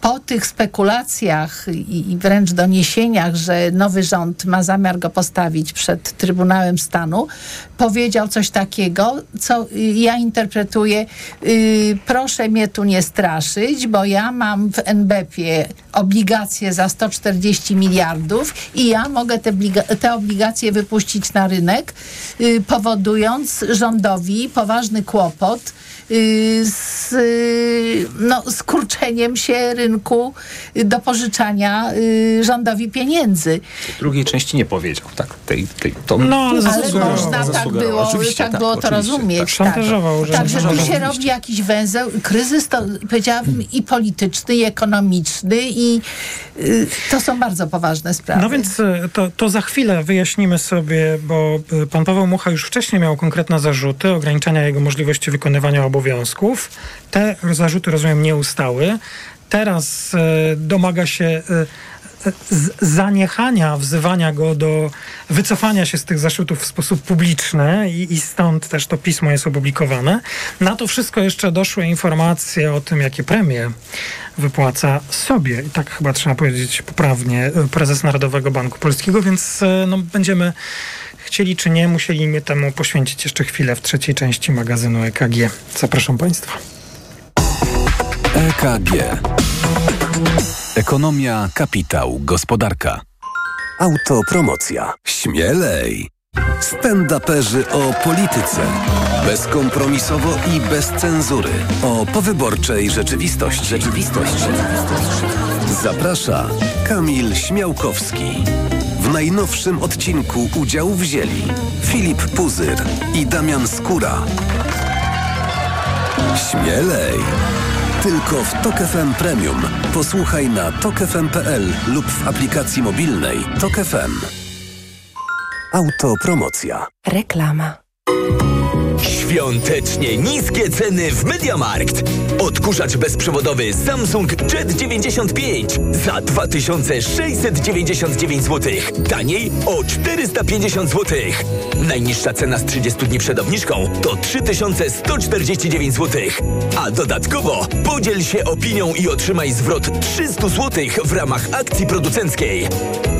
po tych spekulacjach i wręcz doniesieniach, że nowy rząd ma zamiar go postawić przed Trybunałem Stanu, powiedział coś takiego, co ja interpretuję, yy, proszę mnie tu nie straszyć, bo ja mam w NBP-ie obligacje za 140 miliardów i ja mogę te, te obligacje wypuścić na rynek, powodując rządowi poważny kłopot, Y, z no, skurczeniem się rynku do pożyczania y, rządowi pieniędzy. Drugiej części nie powiedział, tak? Tej, tej, to, no, ale, ale można tak było, oczywiście, tak było tak, to rozumieć. Tak. Szantażował, tak. Także tu się robi jakiś węzeł. Kryzys to powiedziałabym i polityczny, i ekonomiczny i y, to są bardzo poważne sprawy. No więc to, to za chwilę wyjaśnimy sobie, bo pan Paweł Mucha już wcześniej miał konkretne zarzuty ograniczania jego możliwości wykonywania obowiązków. Te zarzuty, rozumiem, nie ustały. Teraz e, domaga się e, zaniechania, wzywania go do wycofania się z tych zarzutów w sposób publiczny i, i, stąd też to pismo jest opublikowane. Na to wszystko jeszcze doszły informacje o tym, jakie premie wypłaca sobie, i tak chyba trzeba powiedzieć poprawnie, prezes Narodowego Banku Polskiego, więc e, no, będziemy chcieli czy nie, musieli temu poświęcić jeszcze chwilę w trzeciej części magazynu EKG. Zapraszam Państwa. EKG. Ekonomia, kapitał, gospodarka. Autopromocja. Śmielej. Stand-uperzy o polityce. Bezkompromisowo i bez cenzury. O powyborczej rzeczywistości. Rzeczywistość. Zaprasza Kamil Śmiałkowski. W najnowszym odcinku udział wzięli Filip Puzyr i Damian Skóra. Śmielej! Tylko w Tok FM Premium. Posłuchaj na tokefm.pl lub w aplikacji mobilnej Tok FM. Autopromocja. Reklama. Świątecznie niskie ceny w Mediamarkt. Odkurzacz bezprzewodowy Samsung Jet 95 za 2699 zł. Taniej o 450 zł. Najniższa cena z 30 dni przed obniżką to 3149 zł. A dodatkowo podziel się opinią i otrzymaj zwrot 300 zł w ramach akcji producenckiej.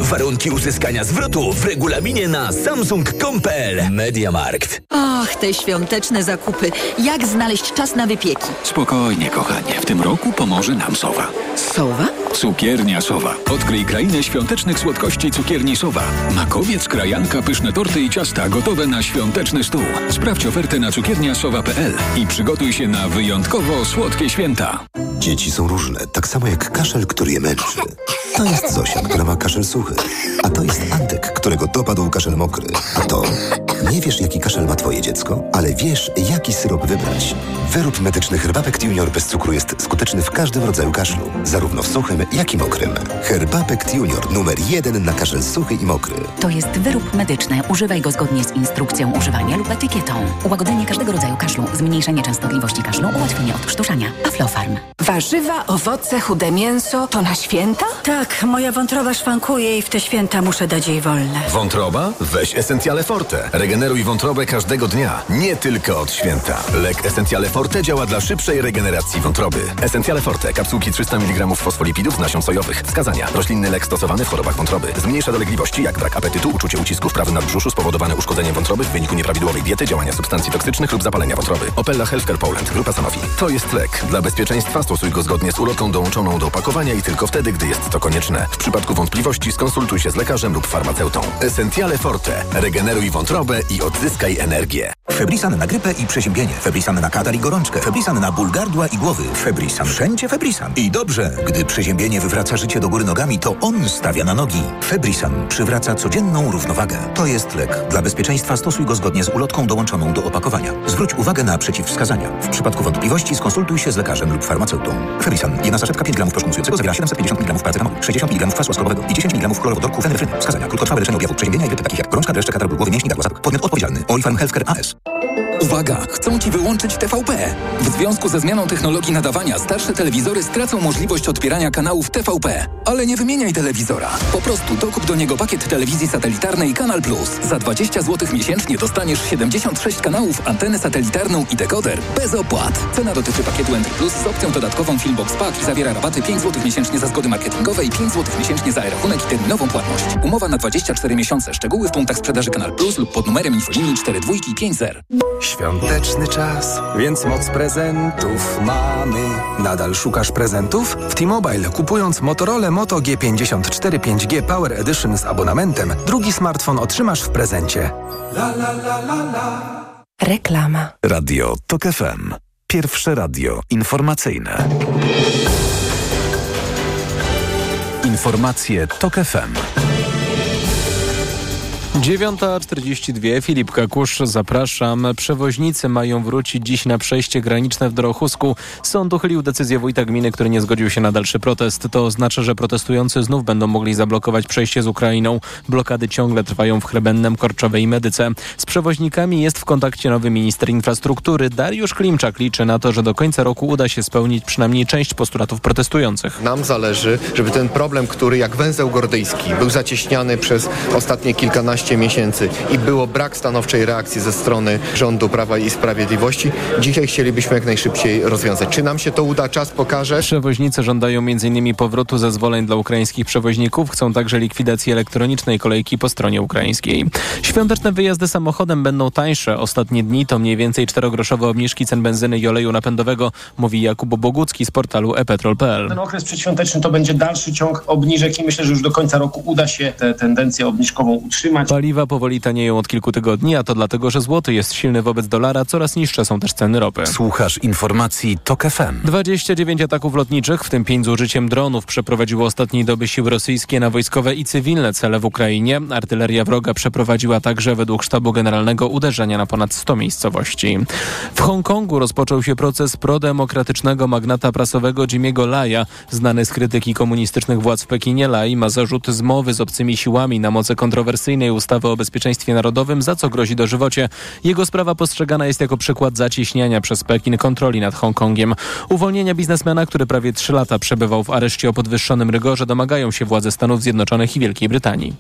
Warunki uzyskania zwrotu w regulaminie na samsung.com.pl Mediamarkt. Och, te świąteczne zakupy. Jak znaleźć czas na wypieki? Spokojnie, kochanie. W tym roku pomoże nam Sowa. Sowa? Cukiernia Sowa. Odkryj krainę świątecznych słodkości cukierni Sowa. Makowiec, krajanka, pyszne torty i ciasta gotowe na świąteczny stół. Sprawdź ofertę na cukierniasowa.pl i przygotuj się na wyjątkowo słodkie święta. Dzieci są różne, tak samo jak kaszel, który je męczy. To jest Zosia, która ma kaszel suchy. A to jest Antek, którego dopadł kaszel mokry. A to... Nie wiesz, jaki kaszel ma twoje dziecko, ale wiesz, jaki syrop wybrać. Wyrób medyczny Herbapekt Junior bez cukru jest skuteczny w każdym rodzaju kaszlu. Zarówno w suchym, jak i mokrym. Herbapekt Junior numer jeden na kaszel suchy i mokry. To jest wyrób medyczny. Używaj go zgodnie z instrukcją używania lub etykietą. Ułagodzenie każdego rodzaju kaszlu, zmniejszenie częstotliwości kaszlu, ułatwienie odkrztuszania. Aflofarm. Warzywa, owoce, chude mięso to na święta? Tak, moja wątroba szwankuje i w te święta muszę dać jej wolne. Wątroba? Weź Essentiale Forte. Regeneruj wątrobę każdego dnia, nie tylko od święta. Lek Essentiale Forte działa dla szybszej regeneracji wątroby. Essentiale Forte. Kapsułki 300 mg fosfolipidów z nasion sojowych. Wskazania. Roślinny lek stosowany w chorobach wątroby. Zmniejsza dolegliwości jak brak apetytu, uczucie ucisku w prawym nadbrzuszu spowodowane uszkodzeniem wątroby w wyniku nieprawidłowej diety, działania substancji toksycznych lub zapalenia wątroby. Opella Healthcare Poland. Grupa Sanofi. To jest lek. Dla bezpieczeństwa stosuj go zgodnie z ulotką dołączoną do opakowania i tylko wtedy, gdy jest to konieczne. W przypadku wątpliwości skonsultuj się z lekarzem lub farmaceutą. Essentiale Forte. Regeneruj wątrobę i odzyskaj energię. Febrisan na grypę i przeziębienie. Febrisan na katar i gorączkę. Febrisan na ból gardła i głowy. Febrisan. Wszędzie Febrisan. I dobrze, gdy przeziębienie wywraca życie do góry nogami, to on stawia na nogi. Febrisan przywraca codzienną równowagę. To jest lek. Dla bezpieczeństwa stosuj go zgodnie z ulotką dołączoną do opakowania. Zwróć uwagę na przeciwwskazania. W przypadku wątpliwości skonsultuj się z lekarzem lub farmaceutą. Febrisan. Jedna saszetka 5 gramów proszku zawiera 750 mg paracetamolu, 60 mg kwasu ascorbowego i 10 mg chlorowodorku fenefryny. Wskazania. Krótkotrwałe leczenie objawów przeziębienia i takich jak gorączka, dreszcze, katar ból głowy, mięśni, gardła. Podmiot odpowiedzialny. Orifarm Healthcare AS. Uwaga! Chcą Ci wyłączyć TVP. W związku ze zmianą technologii nadawania starsze telewizory stracą możliwość odbierania kanałów TVP. Ale nie wymieniaj telewizora. Po prostu dokup do niego pakiet telewizji satelitarnej Kanal Plus. Za 20 zł miesięcznie dostaniesz 76 kanałów, antenę satelitarną i dekoder bez opłat. Cena dotyczy pakietu Entry Plus z opcją dodatkową Filmbox Pack i zawiera rabaty 5 zł miesięcznie za zgody marketingowe i 5 zł miesięcznie za rachunek i terminową płatność. Umowa na 24 miesiące. Szczegóły w punktach sprzedaży Kanal Plus lub pod numerem infolinii 42 i 50. Świąteczny czas, więc moc prezentów mamy. Nadal szukasz prezentów? W T-Mobile kupując Motorola Moto G54 5G Power Edition z abonamentem, drugi smartfon otrzymasz w prezencie. La, la, la, Reklama. Radio TOK FM. Pierwsze radio informacyjne. Informacje TOK FM. 9.42 Filip Kakusz, zapraszam. Przewoźnicy mają wrócić dziś na przejście graniczne w Dorochusku. Sąd uchylił decyzję wójta gminy, który nie zgodził się na dalszy protest. To oznacza, że protestujący znów będą mogli zablokować przejście z Ukrainą. Blokady ciągle trwają w Chrebennem, Korczowej i Medyce. Z przewoźnikami jest w kontakcie nowy minister infrastruktury. Dariusz Klimczak liczy na to, że do końca roku uda się spełnić przynajmniej część postulatów protestujących. Nam zależy, żeby ten problem, który jak węzeł gordyjski był zacieśniany przez ostatnie kilkanaście miesięcy i było brak stanowczej reakcji ze strony rządu Prawa i Sprawiedliwości, dzisiaj chcielibyśmy jak najszybciej rozwiązać. Czy nam się to uda? Czas pokaże. Przewoźnicy żądają m.in. powrotu zezwoleń dla ukraińskich przewoźników. Chcą także likwidacji elektronicznej kolejki po stronie ukraińskiej. Świąteczne wyjazdy samochodem będą tańsze. Ostatnie dni to mniej więcej czterogroszowe obniżki cen benzyny i oleju napędowego, mówi Jakub Bogucki z portalu epetrol.pl. Ten okres przedświąteczny to będzie dalszy ciąg obniżek i myślę, że już do końca roku uda się tę tendencję obniżkową utrzymać. Paliwa powoli tanieją od kilku tygodni, a to dlatego, że złoty jest silny wobec dolara, coraz niższe są też ceny ropy. Słuchasz informacji TOK FM. 29 ataków lotniczych, w tym 5 z użyciem dronów, przeprowadziło ostatniej doby siły rosyjskie na wojskowe i cywilne cele w Ukrainie. Artyleria wroga przeprowadziła także według sztabu generalnego uderzenia na ponad 100 miejscowości. W Hongkongu rozpoczął się proces prodemokratycznego magnata prasowego Jimmy'ego Laja. Znany z krytyki komunistycznych władz w Pekinie Lai ma zarzut zmowy z obcymi siłami na mocy kontrowersyjnej ustawy o bezpieczeństwie narodowym, za co grozi dożywocie. Jego sprawa postrzegana jest jako przykład zacieśniania przez Pekin kontroli nad Hongkongiem. Uwolnienia biznesmena, który prawie 3 lata przebywał w areszcie o podwyższonym rygorze, domagają się władze Stanów Zjednoczonych i Wielkiej Brytanii.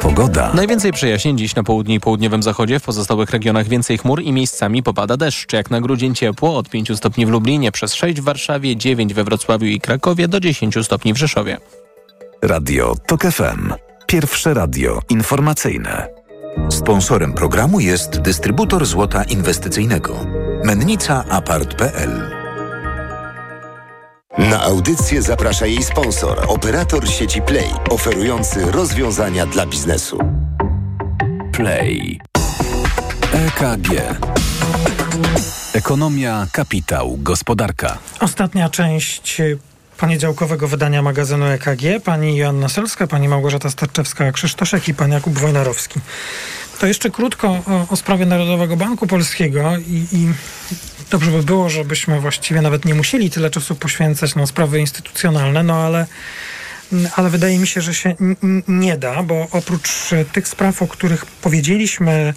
Pogoda. Najwięcej przejaśnień dziś na południu i południowym zachodzie, w pozostałych regionach więcej chmur i miejscami popada deszcz. Jak na grudzień ciepło od 5 stopni w Lublinie, przez 6 w Warszawie, 9 we Wrocławiu i Krakowie, do 10 stopni w Rzeszowie. Radio TOK FM. Pierwsze radio informacyjne. Sponsorem programu jest dystrybutor złota inwestycyjnego. Mennica Apart.pl Na audycję zaprasza jej sponsor, operator sieci Play, oferujący rozwiązania dla biznesu. Play. EKG. Ekonomia, kapitał, gospodarka. Ostatnia część y, poniedziałkowego wydania magazynu EKG. Pani Joanna Selska, pani Małgorzata Starczewska-Krzysztoszek i pan Jakub Wojnarowski. To jeszcze krótko o, o sprawie Narodowego Banku Polskiego i, i dobrze by było, żebyśmy właściwie nawet nie musieli tyle czasu poświęcać na sprawy instytucjonalne, no ale ale wydaje mi się, że się nie da, bo oprócz tych spraw, o których powiedzieliśmy,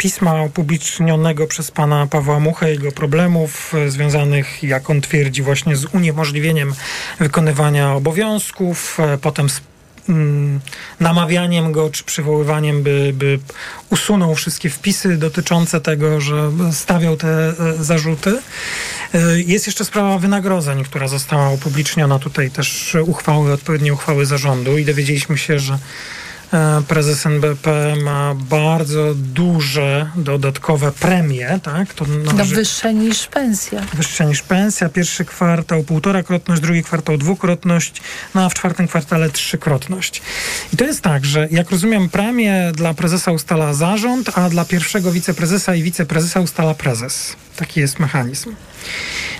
pisma upublicznionego przez pana Pawła Muchę, jego problemów e, związanych, jak on twierdzi, właśnie z uniemożliwieniem wykonywania obowiązków, e, potem z mm, namawianiem go, czy przywoływaniem, by, by usunął wszystkie wpisy dotyczące tego, że stawiał te e, zarzuty. E, Jest jeszcze sprawa wynagrodzeń, która została upubliczniona. Tutaj też uchwały, odpowiednie uchwały zarządu i dowiedzieliśmy się, że e, prezes NBP ma bardzo duże dodatkowe premie, tak? To No należy- wyższe niż pensja. wyższa niż pensja. Pierwszy kwartał półtorakrotność, drugi kwartał dwukrotność, no a w czwartym kwartale trzykrotność. I to jest tak, że jak rozumiem, premię dla prezesa ustala zarząd, a dla pierwszego wiceprezesa i wiceprezesa ustala prezes. Taki jest mechanizm.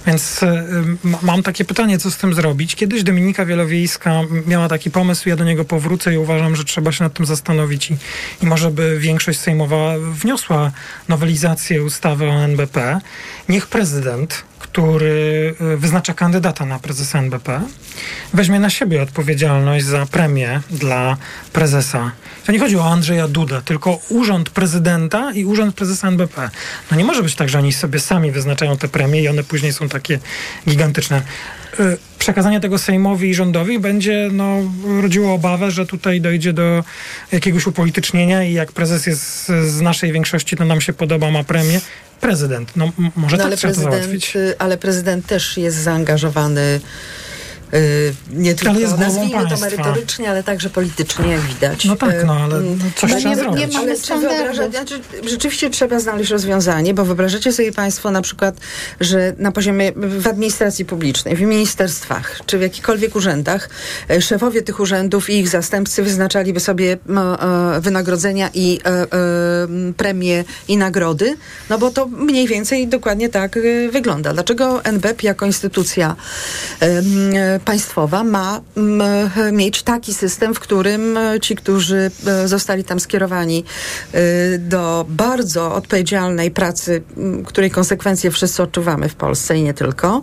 Więc y, m- mam takie pytanie, co z tym zrobić? Kiedyś Dominika Wielowiejska miała taki pomysł, ja do niego powrócę i uważam, że trzeba się nad tym zastanowić i, i może by większość sejmowa wniosła nowelizację ustawy o NBP. Niech prezydent, który y, wyznacza kandydata na prezesa NBP, weźmie na siebie odpowiedzialność za premię dla prezesa. To nie chodzi o Andrzeja Duda, tylko urząd prezydenta i urząd prezesa NBP. No nie może być tak, że oni sobie sami wyznaczają te premie i one później są takie gigantyczne. Y, Przekazanie tego Sejmowi i rządowi będzie no, rodziło obawę, że tutaj dojdzie do jakiegoś upolitycznienia i jak prezes jest z- naszej większości, to nam się podoba, ma premię. Prezydent, no może No, tak ale, trzeba to prezydent, załatwić. y, ale prezydent też jest zaangażowany nie tylko jest nazwijmy to merytorycznie, ale także politycznie, jak widać. No tak, Y, no, ale mm, no, coś ale trzeba nie, zrobić. Nie mamy standardów. Znaczy, rzeczywiście trzeba znaleźć rozwiązanie, bo wyobrażacie sobie Państwo na przykład, że na poziomie w administracji publicznej, w ministerstwach, czy w jakichkolwiek urzędach, e, szefowie tych urzędów i ich zastępcy wyznaczaliby sobie e, wynagrodzenia i e, premie i nagrody, no bo to mniej więcej dokładnie tak wygląda. Dlaczego NBP jako instytucja państwowa ma mieć taki system, w którym e, ci, którzy e, zostali tam skierowani e, do bardzo odpowiedzialnej pracy, której konsekwencje wszyscy odczuwamy w Polsce i nie tylko,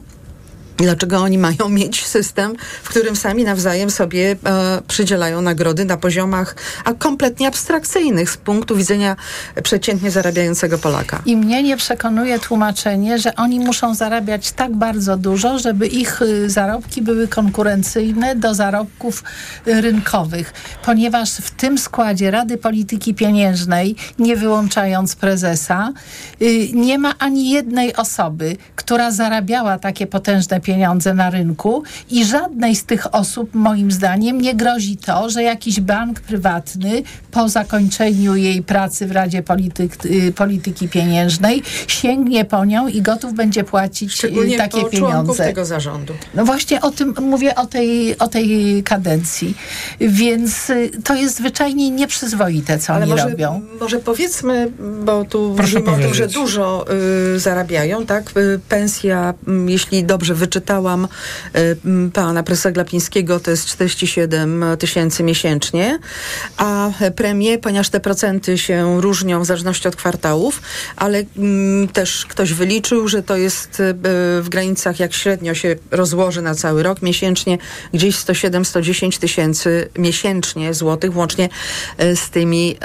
Dlaczego oni mają mieć system, w którym sami nawzajem sobie e, przydzielają nagrody na poziomach a kompletnie abstrakcyjnych z punktu widzenia przeciętnie zarabiającego Polaka? I mnie nie przekonuje tłumaczenie, że oni muszą zarabiać tak bardzo dużo, żeby ich y, zarobki były konkurencyjne do zarobków y, rynkowych. Ponieważ w tym składzie Rady Polityki Pieniężnej, nie wyłączając prezesa, y, nie ma ani jednej osoby, która zarabiała takie potężne pieniądze na rynku i żadnej z tych osób, moim zdaniem, nie grozi to, że jakiś bank prywatny po zakończeniu jej pracy w Radzie Polityk, y, Polityki Pieniężnej sięgnie po nią i gotów będzie płacić y, Szczególnie takie po pieniądze. członków tego zarządu. No właśnie o tym mówię, o tej, o tej kadencji. Więc y, to jest zwyczajnie nieprzyzwoite, co Ale oni może, robią. może powiedzmy, bo tu Proszę mówimy o tym, że dużo y, zarabiają, tak? Pensja, mm, jeśli dobrze wyczytałam y, mm, pana profesora Glapińskiego, to jest 47 tysięcy miesięcznie, a premie, ponieważ te procenty się różnią w zależności od kwartałów, ale mm, też ktoś wyliczył, że to jest y, w granicach, jak średnio się rozłoży na cały rok, miesięcznie gdzieś 107-110 tysięcy miesięcznie złotych, włącznie y, z tymi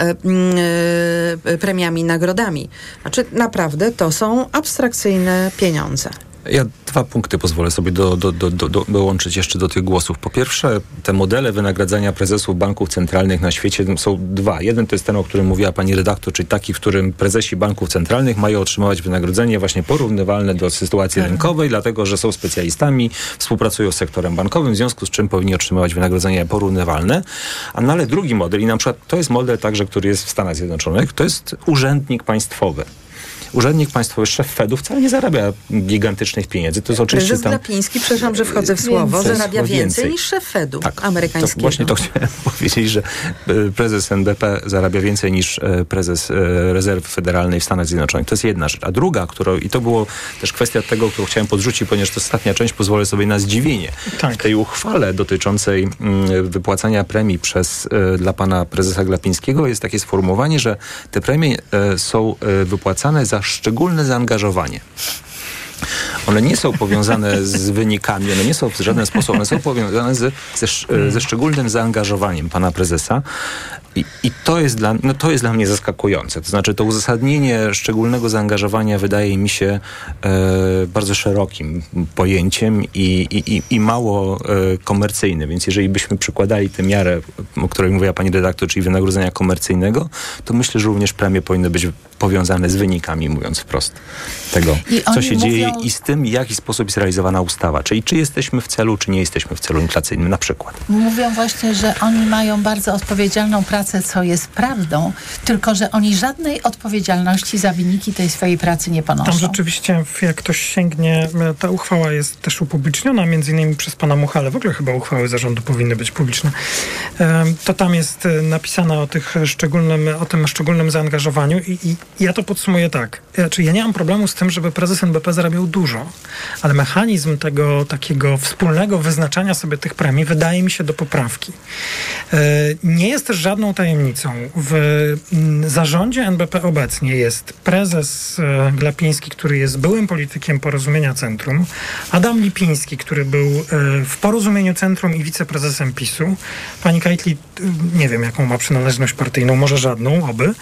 premiami nagrodami. Znaczy naprawdę to są abstrakcyjne pieniądze. Ja dwa punkty pozwolę sobie do, do, do, do, do, dołączyć jeszcze do tych głosów. Po pierwsze, te modele wynagradzania prezesów banków centralnych na świecie są dwa. Jeden to jest ten, o którym mówiła pani redaktor, czyli taki, w którym prezesi banków centralnych mają otrzymywać wynagrodzenie właśnie porównywalne do sytuacji rynkowej, dlatego że są specjalistami, współpracują z sektorem bankowym, w związku z czym powinni otrzymywać wynagrodzenie porównywalne. A no ale drugi model, i na przykład to jest model także, który jest w Stanach Zjednoczonych, to jest urzędnik państwowy. Urzędnik państwowy, szef Fedu wcale nie zarabia gigantycznych pieniędzy. To jest oczywiście Prezes tam... Glapiński, przepraszam, że wchodzę w słowo, Więcej. zarabia więcej, Więcej. niż szef Fedu Tak, amerykańskiego. To właśnie to chciałem powiedzieć, że e, prezes NBP zarabia więcej niż e, prezes e, Rezerwy Federalnej w Stanach Zjednoczonych. To jest jedna rzecz. A druga, którą, i to było też kwestia tego, którą chciałem podrzucić, ponieważ to ostatnia część, pozwolę sobie na zdziwienie. W tej uchwale dotyczącej wypłacania premii przez, dla pana prezesa Glapińskiego jest takie sformułowanie, że te premie są wypłacane za szczególne zaangażowanie. One nie są powiązane z wynikami, one nie są w żaden sposób, one są powiązane ze, ze, ze szczególnym zaangażowaniem pana prezesa. I, I to, jest dla, no to jest dla mnie zaskakujące. To znaczy, to uzasadnienie szczególnego zaangażowania wydaje mi się e, bardzo szerokim pojęciem i, i- i mało e, komercyjnym. Więc jeżeli byśmy przykładali tę miarę, o której mówiła pani redaktor, czyli wynagrodzenia komercyjnego, to myślę, że również premie powinny być powiązane z wynikami, mówiąc wprost, tego, co się dzieje mówią- i z tym, w jaki sposób jest realizowana ustawa. Czyli czy jesteśmy w celu, czy nie jesteśmy w celu inflacyjnym na przykład. Mówią właśnie, że oni mają bardzo odpowiedzialną pracę, co jest prawdą, tylko że oni żadnej odpowiedzialności za wyniki tej swojej pracy nie ponoszą. Tam rzeczywiście, jak ktoś sięgnie, e, ta uchwała jest też upubliczniona, między innymi przez pana Mucha, ale w ogóle chyba uchwały zarządu powinny być publiczne. Em, To tam jest e, napisane o, tych szczególnym, o tym szczególnym zaangażowaniu i, i ja to podsumuję tak. Znaczy, ja nie mam problemu z tym, żeby prezes NBP zarabiał dużo, ale mechanizm tego takiego wspólnego wyznaczania sobie tych premii wydaje mi się do poprawki. E, Nie jest też żadną tajemnicą. W zarządzie NBP obecnie jest prezes e, Glapiński, który jest byłym politykiem Porozumienia Centrum, Adam Lipiński, który był e, w Porozumieniu Centrum i wiceprezesem PiSu, pani Kajtli, nie wiem jaką ma przynależność partyjną, może żadną, oby.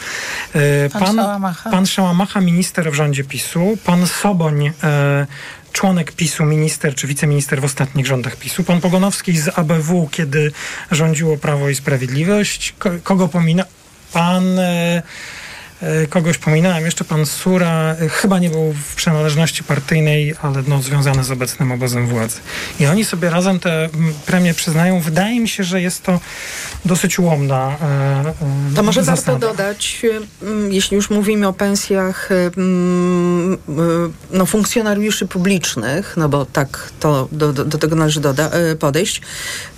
E, Pan Szałamacha. pan Szałamacha, minister w rządzie PiSu, pan Soboń, e, członek PiSu, minister czy wiceminister w ostatnich rządach PiSu, pan Pogonowski z ABW, kiedy rządziło Prawo i Sprawiedliwość. Ko- kogo pomina? Pan... E, Kogoś pominąłem, jeszcze pan Sura, e, chyba nie był w przynależności partyjnej, ale no, związany z obecnym obozem władzy. I oni sobie razem te premie przyznają. Wydaje mi się, że jest to dosyć ułomna e, e, To może zasada. warto dodać, jeśli już mówimy o pensjach no, funkcjonariuszy publicznych, no bo tak to do, do, do tego należy doda, podejść,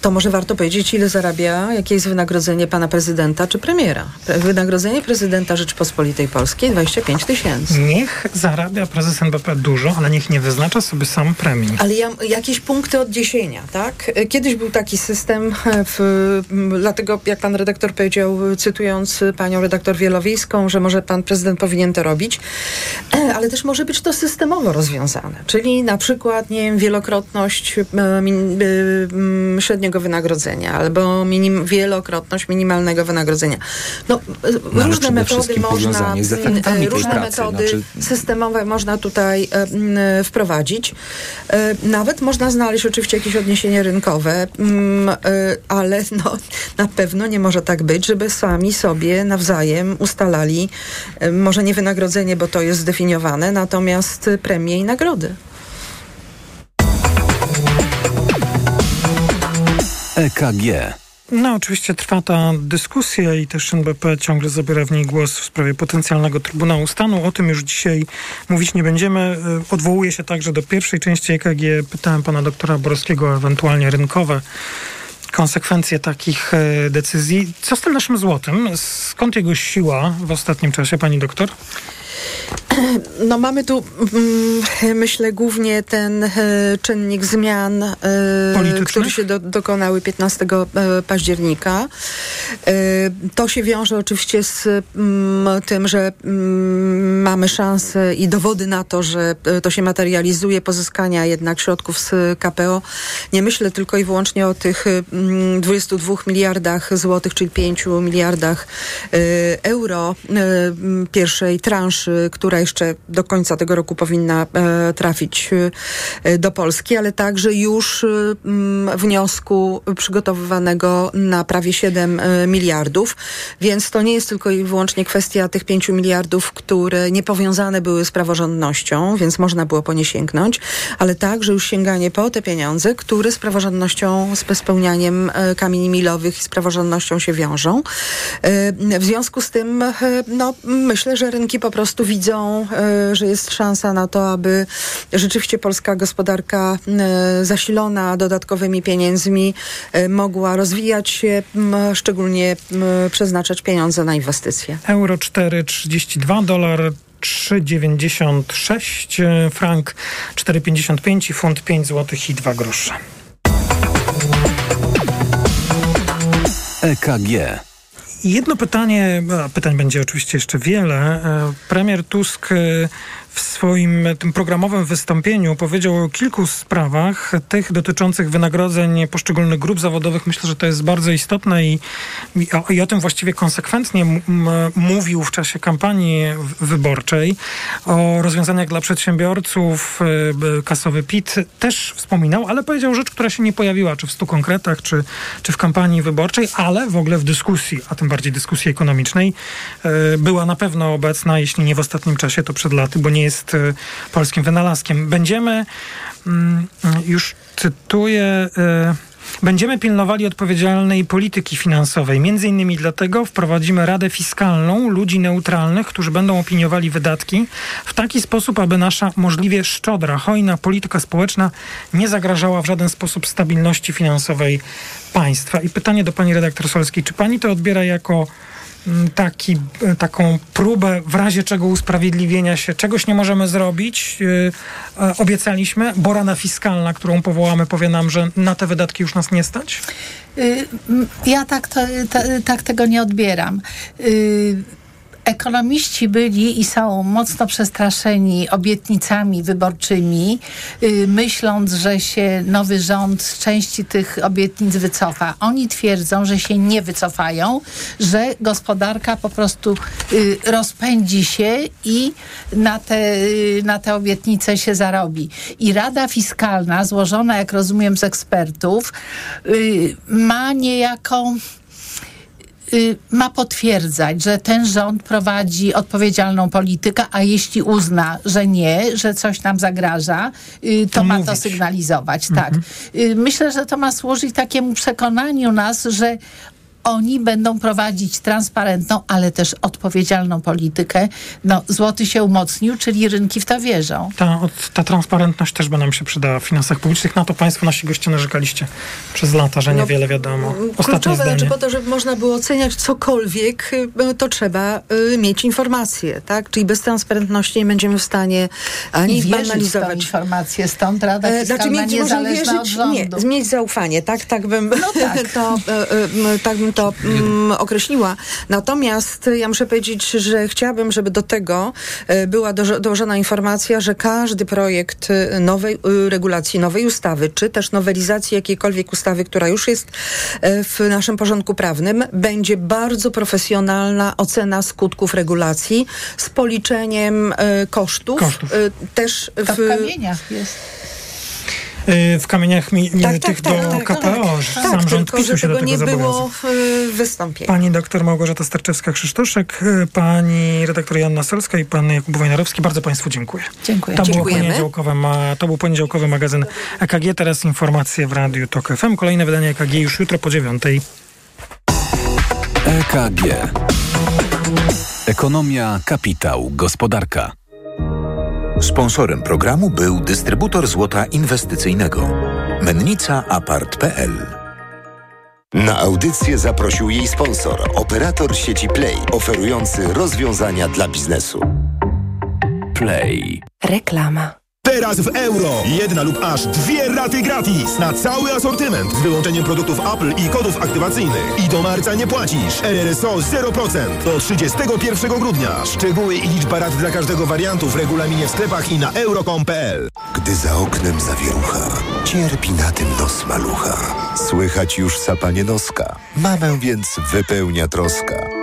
to może warto powiedzieć, ile zarabia, jakie jest wynagrodzenie pana prezydenta czy premiera. Pre- Wynagrodzenie prezydenta Rzeczypospolitej Polskiej 25 tysięcy. Niech zarabia prezes NBP dużo, ale niech nie wyznacza sobie sam premii. Ale ja, jakieś punkty odniesienia, tak? Kiedyś był taki system, e, w, dlatego jak pan redaktor powiedział, cytując panią redaktor Wielowiejską, że może pan prezydent powinien to robić, e, ale też może być to systemowo rozwiązane, czyli na przykład, nie wiem, wielokrotność e, średniego wynagrodzenia albo minim, wielokrotność minimalnego wynagrodzenia. No, No, różne metody można, z efektami różne tej pracy. No, metody znaczy... systemowe można tutaj e, wprowadzić. E, nawet można znaleźć oczywiście jakieś odniesienie rynkowe, e, ale no, na pewno nie może tak być, żeby sami sobie nawzajem ustalali może nie wynagrodzenie, bo to jest zdefiniowane, natomiast premie i nagrody. EKG no, oczywiście trwa ta dyskusja i też NBP ciągle zabiera w niej głos w sprawie potencjalnego Trybunału Stanu. O tym już dzisiaj mówić nie będziemy. E, odwołuję się także do pierwszej części EKG. Pytałem pana doktora Borowskiego o ewentualnie rynkowe konsekwencje takich e, decyzji. Co z tym naszym złotym? Skąd jego siła w ostatnim czasie, pani doktor? No mamy tu, mm, myślę, głównie ten e, czynnik zmian, e, które się do, dokonały 15 e, października. To się wiąże oczywiście z mm, tym, że mm, mamy szansę i dowody na to, że to się materializuje, pozyskania jednak środków z KPO. Nie myślę tylko i wyłącznie o tych 22 miliardach złotych, czyli 5 miliardach euro pierwszej transzy, która jeszcze do końca tego roku powinna e, trafić e, do Polski, ale także już e, wniosku przygotowywanego na prawie 7 miliardów, więc to nie jest tylko i wyłącznie kwestia tych 5 miliardów, które niepowiązane były z praworządnością, więc można było po nie sięgnąć, ale także już sięganie po te pieniądze, które z praworządnością, z spełnianiem kamieni milowych i z praworządnością się wiążą. W związku z tym, no, myślę, że rynki po prostu widzą E, że jest szansa na to, aby rzeczywiście polska gospodarka e, zasilona dodatkowymi pieniędzmi e, mogła rozwijać się, szczególnie przeznaczać pieniądze na inwestycje. Euro 4,32, dolar 3,96, frank 4,55 i funt 5 zł i 2 grosze. EKG. Jedno pytanie, pytań będzie oczywiście jeszcze wiele. E, premier Tusk e, w swoim tym programowym wystąpieniu powiedział o kilku sprawach, tych dotyczących wynagrodzeń poszczególnych grup zawodowych. Myślę, że to jest bardzo istotne i, i, o, i o tym właściwie konsekwentnie mówił w czasie kampanii wyborczej. O rozwiązaniach dla przedsiębiorców, e, kasowy PIT też wspominał, ale powiedział rzecz, która się nie pojawiła, czy w stu konkretach, czy, czy w kampanii wyborczej, ale w ogóle w dyskusji, a tym bardziej dyskusji ekonomicznej, e, była na pewno obecna, jeśli nie w ostatnim czasie, to przed laty, bo nie jest e, polskim wynalazkiem. Będziemy, mm, już cytuję, e, Będziemy pilnowali odpowiedzialnej polityki finansowej. Między innymi dlatego wprowadzimy Radę Fiskalną ludzi neutralnych, którzy będą opiniowali wydatki w taki sposób, aby nasza możliwie szczodra, hojna polityka społeczna nie zagrażała w żaden sposób stabilności finansowej państwa. I pytanie do pani redaktor Solskiej, czy pani to odbiera jako taki, e, taką próbę w razie czego usprawiedliwienia się, czegoś nie możemy zrobić. E, e, obiecaliśmy, bo rana fiskalna, którą powołamy, powie nam, że na te wydatki już nas nie stać? Y, ja tak, to, tak tego nie odbieram. Y, ekonomiści byli i są mocno przestraszeni obietnicami wyborczymi, yy, myśląc, że się nowy rząd z części tych obietnic wycofa. Oni twierdzą, że się nie wycofają, że gospodarka po prostu yy, rozpędzi się i na te, yy, na te obietnice się zarobi. I Rada Fiskalna, złożona, jak rozumiem, z ekspertów, y, ma niejaką Y, ma potwierdzać, że ten rząd prowadzi odpowiedzialną politykę, a jeśli uzna, że nie, że coś nam zagraża, y, to, to ma mówić. to sygnalizować. Tak. Mhm. Tak. Myślę, że to ma służyć takiemu przekonaniu nas, że oni będą prowadzić transparentną, ale też odpowiedzialną politykę. No, złoty się umocnił, czyli rynki w to wierzą. Ta, ta transparentność też by nam się przydała w finansach publicznych. Na to Państwo, nasi goście narzekaliście przez lata, że niewiele no, wiadomo. Ostatnie kluczowe, zdanie. znaczy po to, żeby można było oceniać cokolwiek, y, to trzeba y, mieć informacje, tak? Czyli bez transparentności nie będziemy w stanie ani I banalizować. informacje, stąd Rada e, Fiskalna znaczy, mieć, niezależna wierzyć, od rządu. Nie, mieć zaufanie, tak? Tak bym, no tak. to, y, tak bym to mm, określiła. Natomiast ja muszę powiedzieć, że chciałabym, żeby do tego e, była dołożona informacja, że każdy projekt e, nowej e, regulacji, nowej ustawy, czy też nowelizacji jakiejkolwiek ustawy, która już jest w naszym porządku prawnym, będzie bardzo profesjonalna ocena skutków regulacji z policzeniem kosztów. kosztów. Też w, w kamieniach jest. Y, w kamieniach mi, Tak, tych tak, do tak, tak, KPO. tak. że Tak, Sam rząd tylko, PiSu że się do tego nie było w y, wystąpieniu. Pani doktor Małgorzata Sterczewska-Krzysztoszek, y, pani redaktor Joanna Solska i pan Jakub Wojnarowski. Bardzo państwu dziękuję. Dziękuję. To, było poniedziałkowe, ma, to był poniedziałkowy magazyn EKG. Teraz informacje w Radiu TOK FM. Kolejne wydanie EKG już jutro po dziewiątej. EKG. Ekonomia, kapitał, gospodarka. Sponsorem programu był dystrybutor złota inwestycyjnego. Mennica Apart.pl Na audycję zaprosił jej sponsor, operator sieci Play, oferujący rozwiązania dla biznesu. Play. Reklama. Teraz w euro. Jedna lub aż dwie raty gratis na cały asortyment z wyłączeniem produktów Apple i kodów aktywacyjnych. I do marca nie płacisz. RRSO 0% do 31 grudnia. Szczegóły i liczba rat dla każdego wariantu w regulaminie w sklepach i na euro.com.pl. Gdy za oknem zawierucha, cierpi na tym nos malucha. Słychać już sapanie noska. Mamę więc wypełnia troska.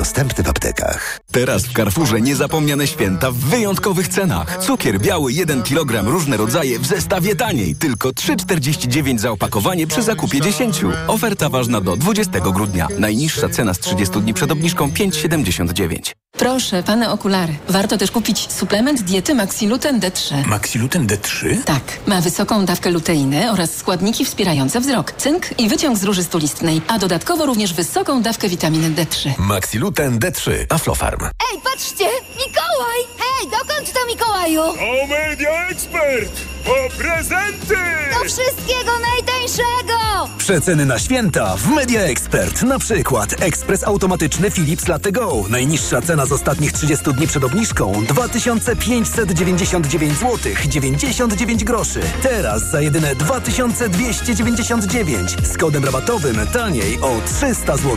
Dostępny w aptekach. Teraz w Carrefourze niezapomniane święta w wyjątkowych cenach. Cukier biały 1 kg różne rodzaje w zestawie taniej. Tylko 3,49 za opakowanie przy zakupie 10. Oferta ważna do 20 grudnia. Najniższa cena z 30 dni przed obniżką 5,79. Proszę, pane okulary. Warto też kupić suplement diety Maxiluten D3. Maxiluten D3? Tak, ma wysoką dawkę luteiny oraz składniki wspierające wzrok, cynk i wyciąg z róży stulistnej, a dodatkowo również wysoką dawkę witaminy D3. Maxiluten D3. Aflofarm. Ej, patrzcie! Mikołaj! Hej, dokąd to Mikołaju? O Media Expert! Po prezenty! Do wszystkiego najtańszego! Przeceny na święta w Media Expert. Na przykład ekspres automatyczny Philips Latte Go. Najniższa cena z ostatnich 30 dni przed obniżką 2599 zł 99 groszy. Teraz za jedyne 2299 z kodem rabatowym taniej o 300 zł.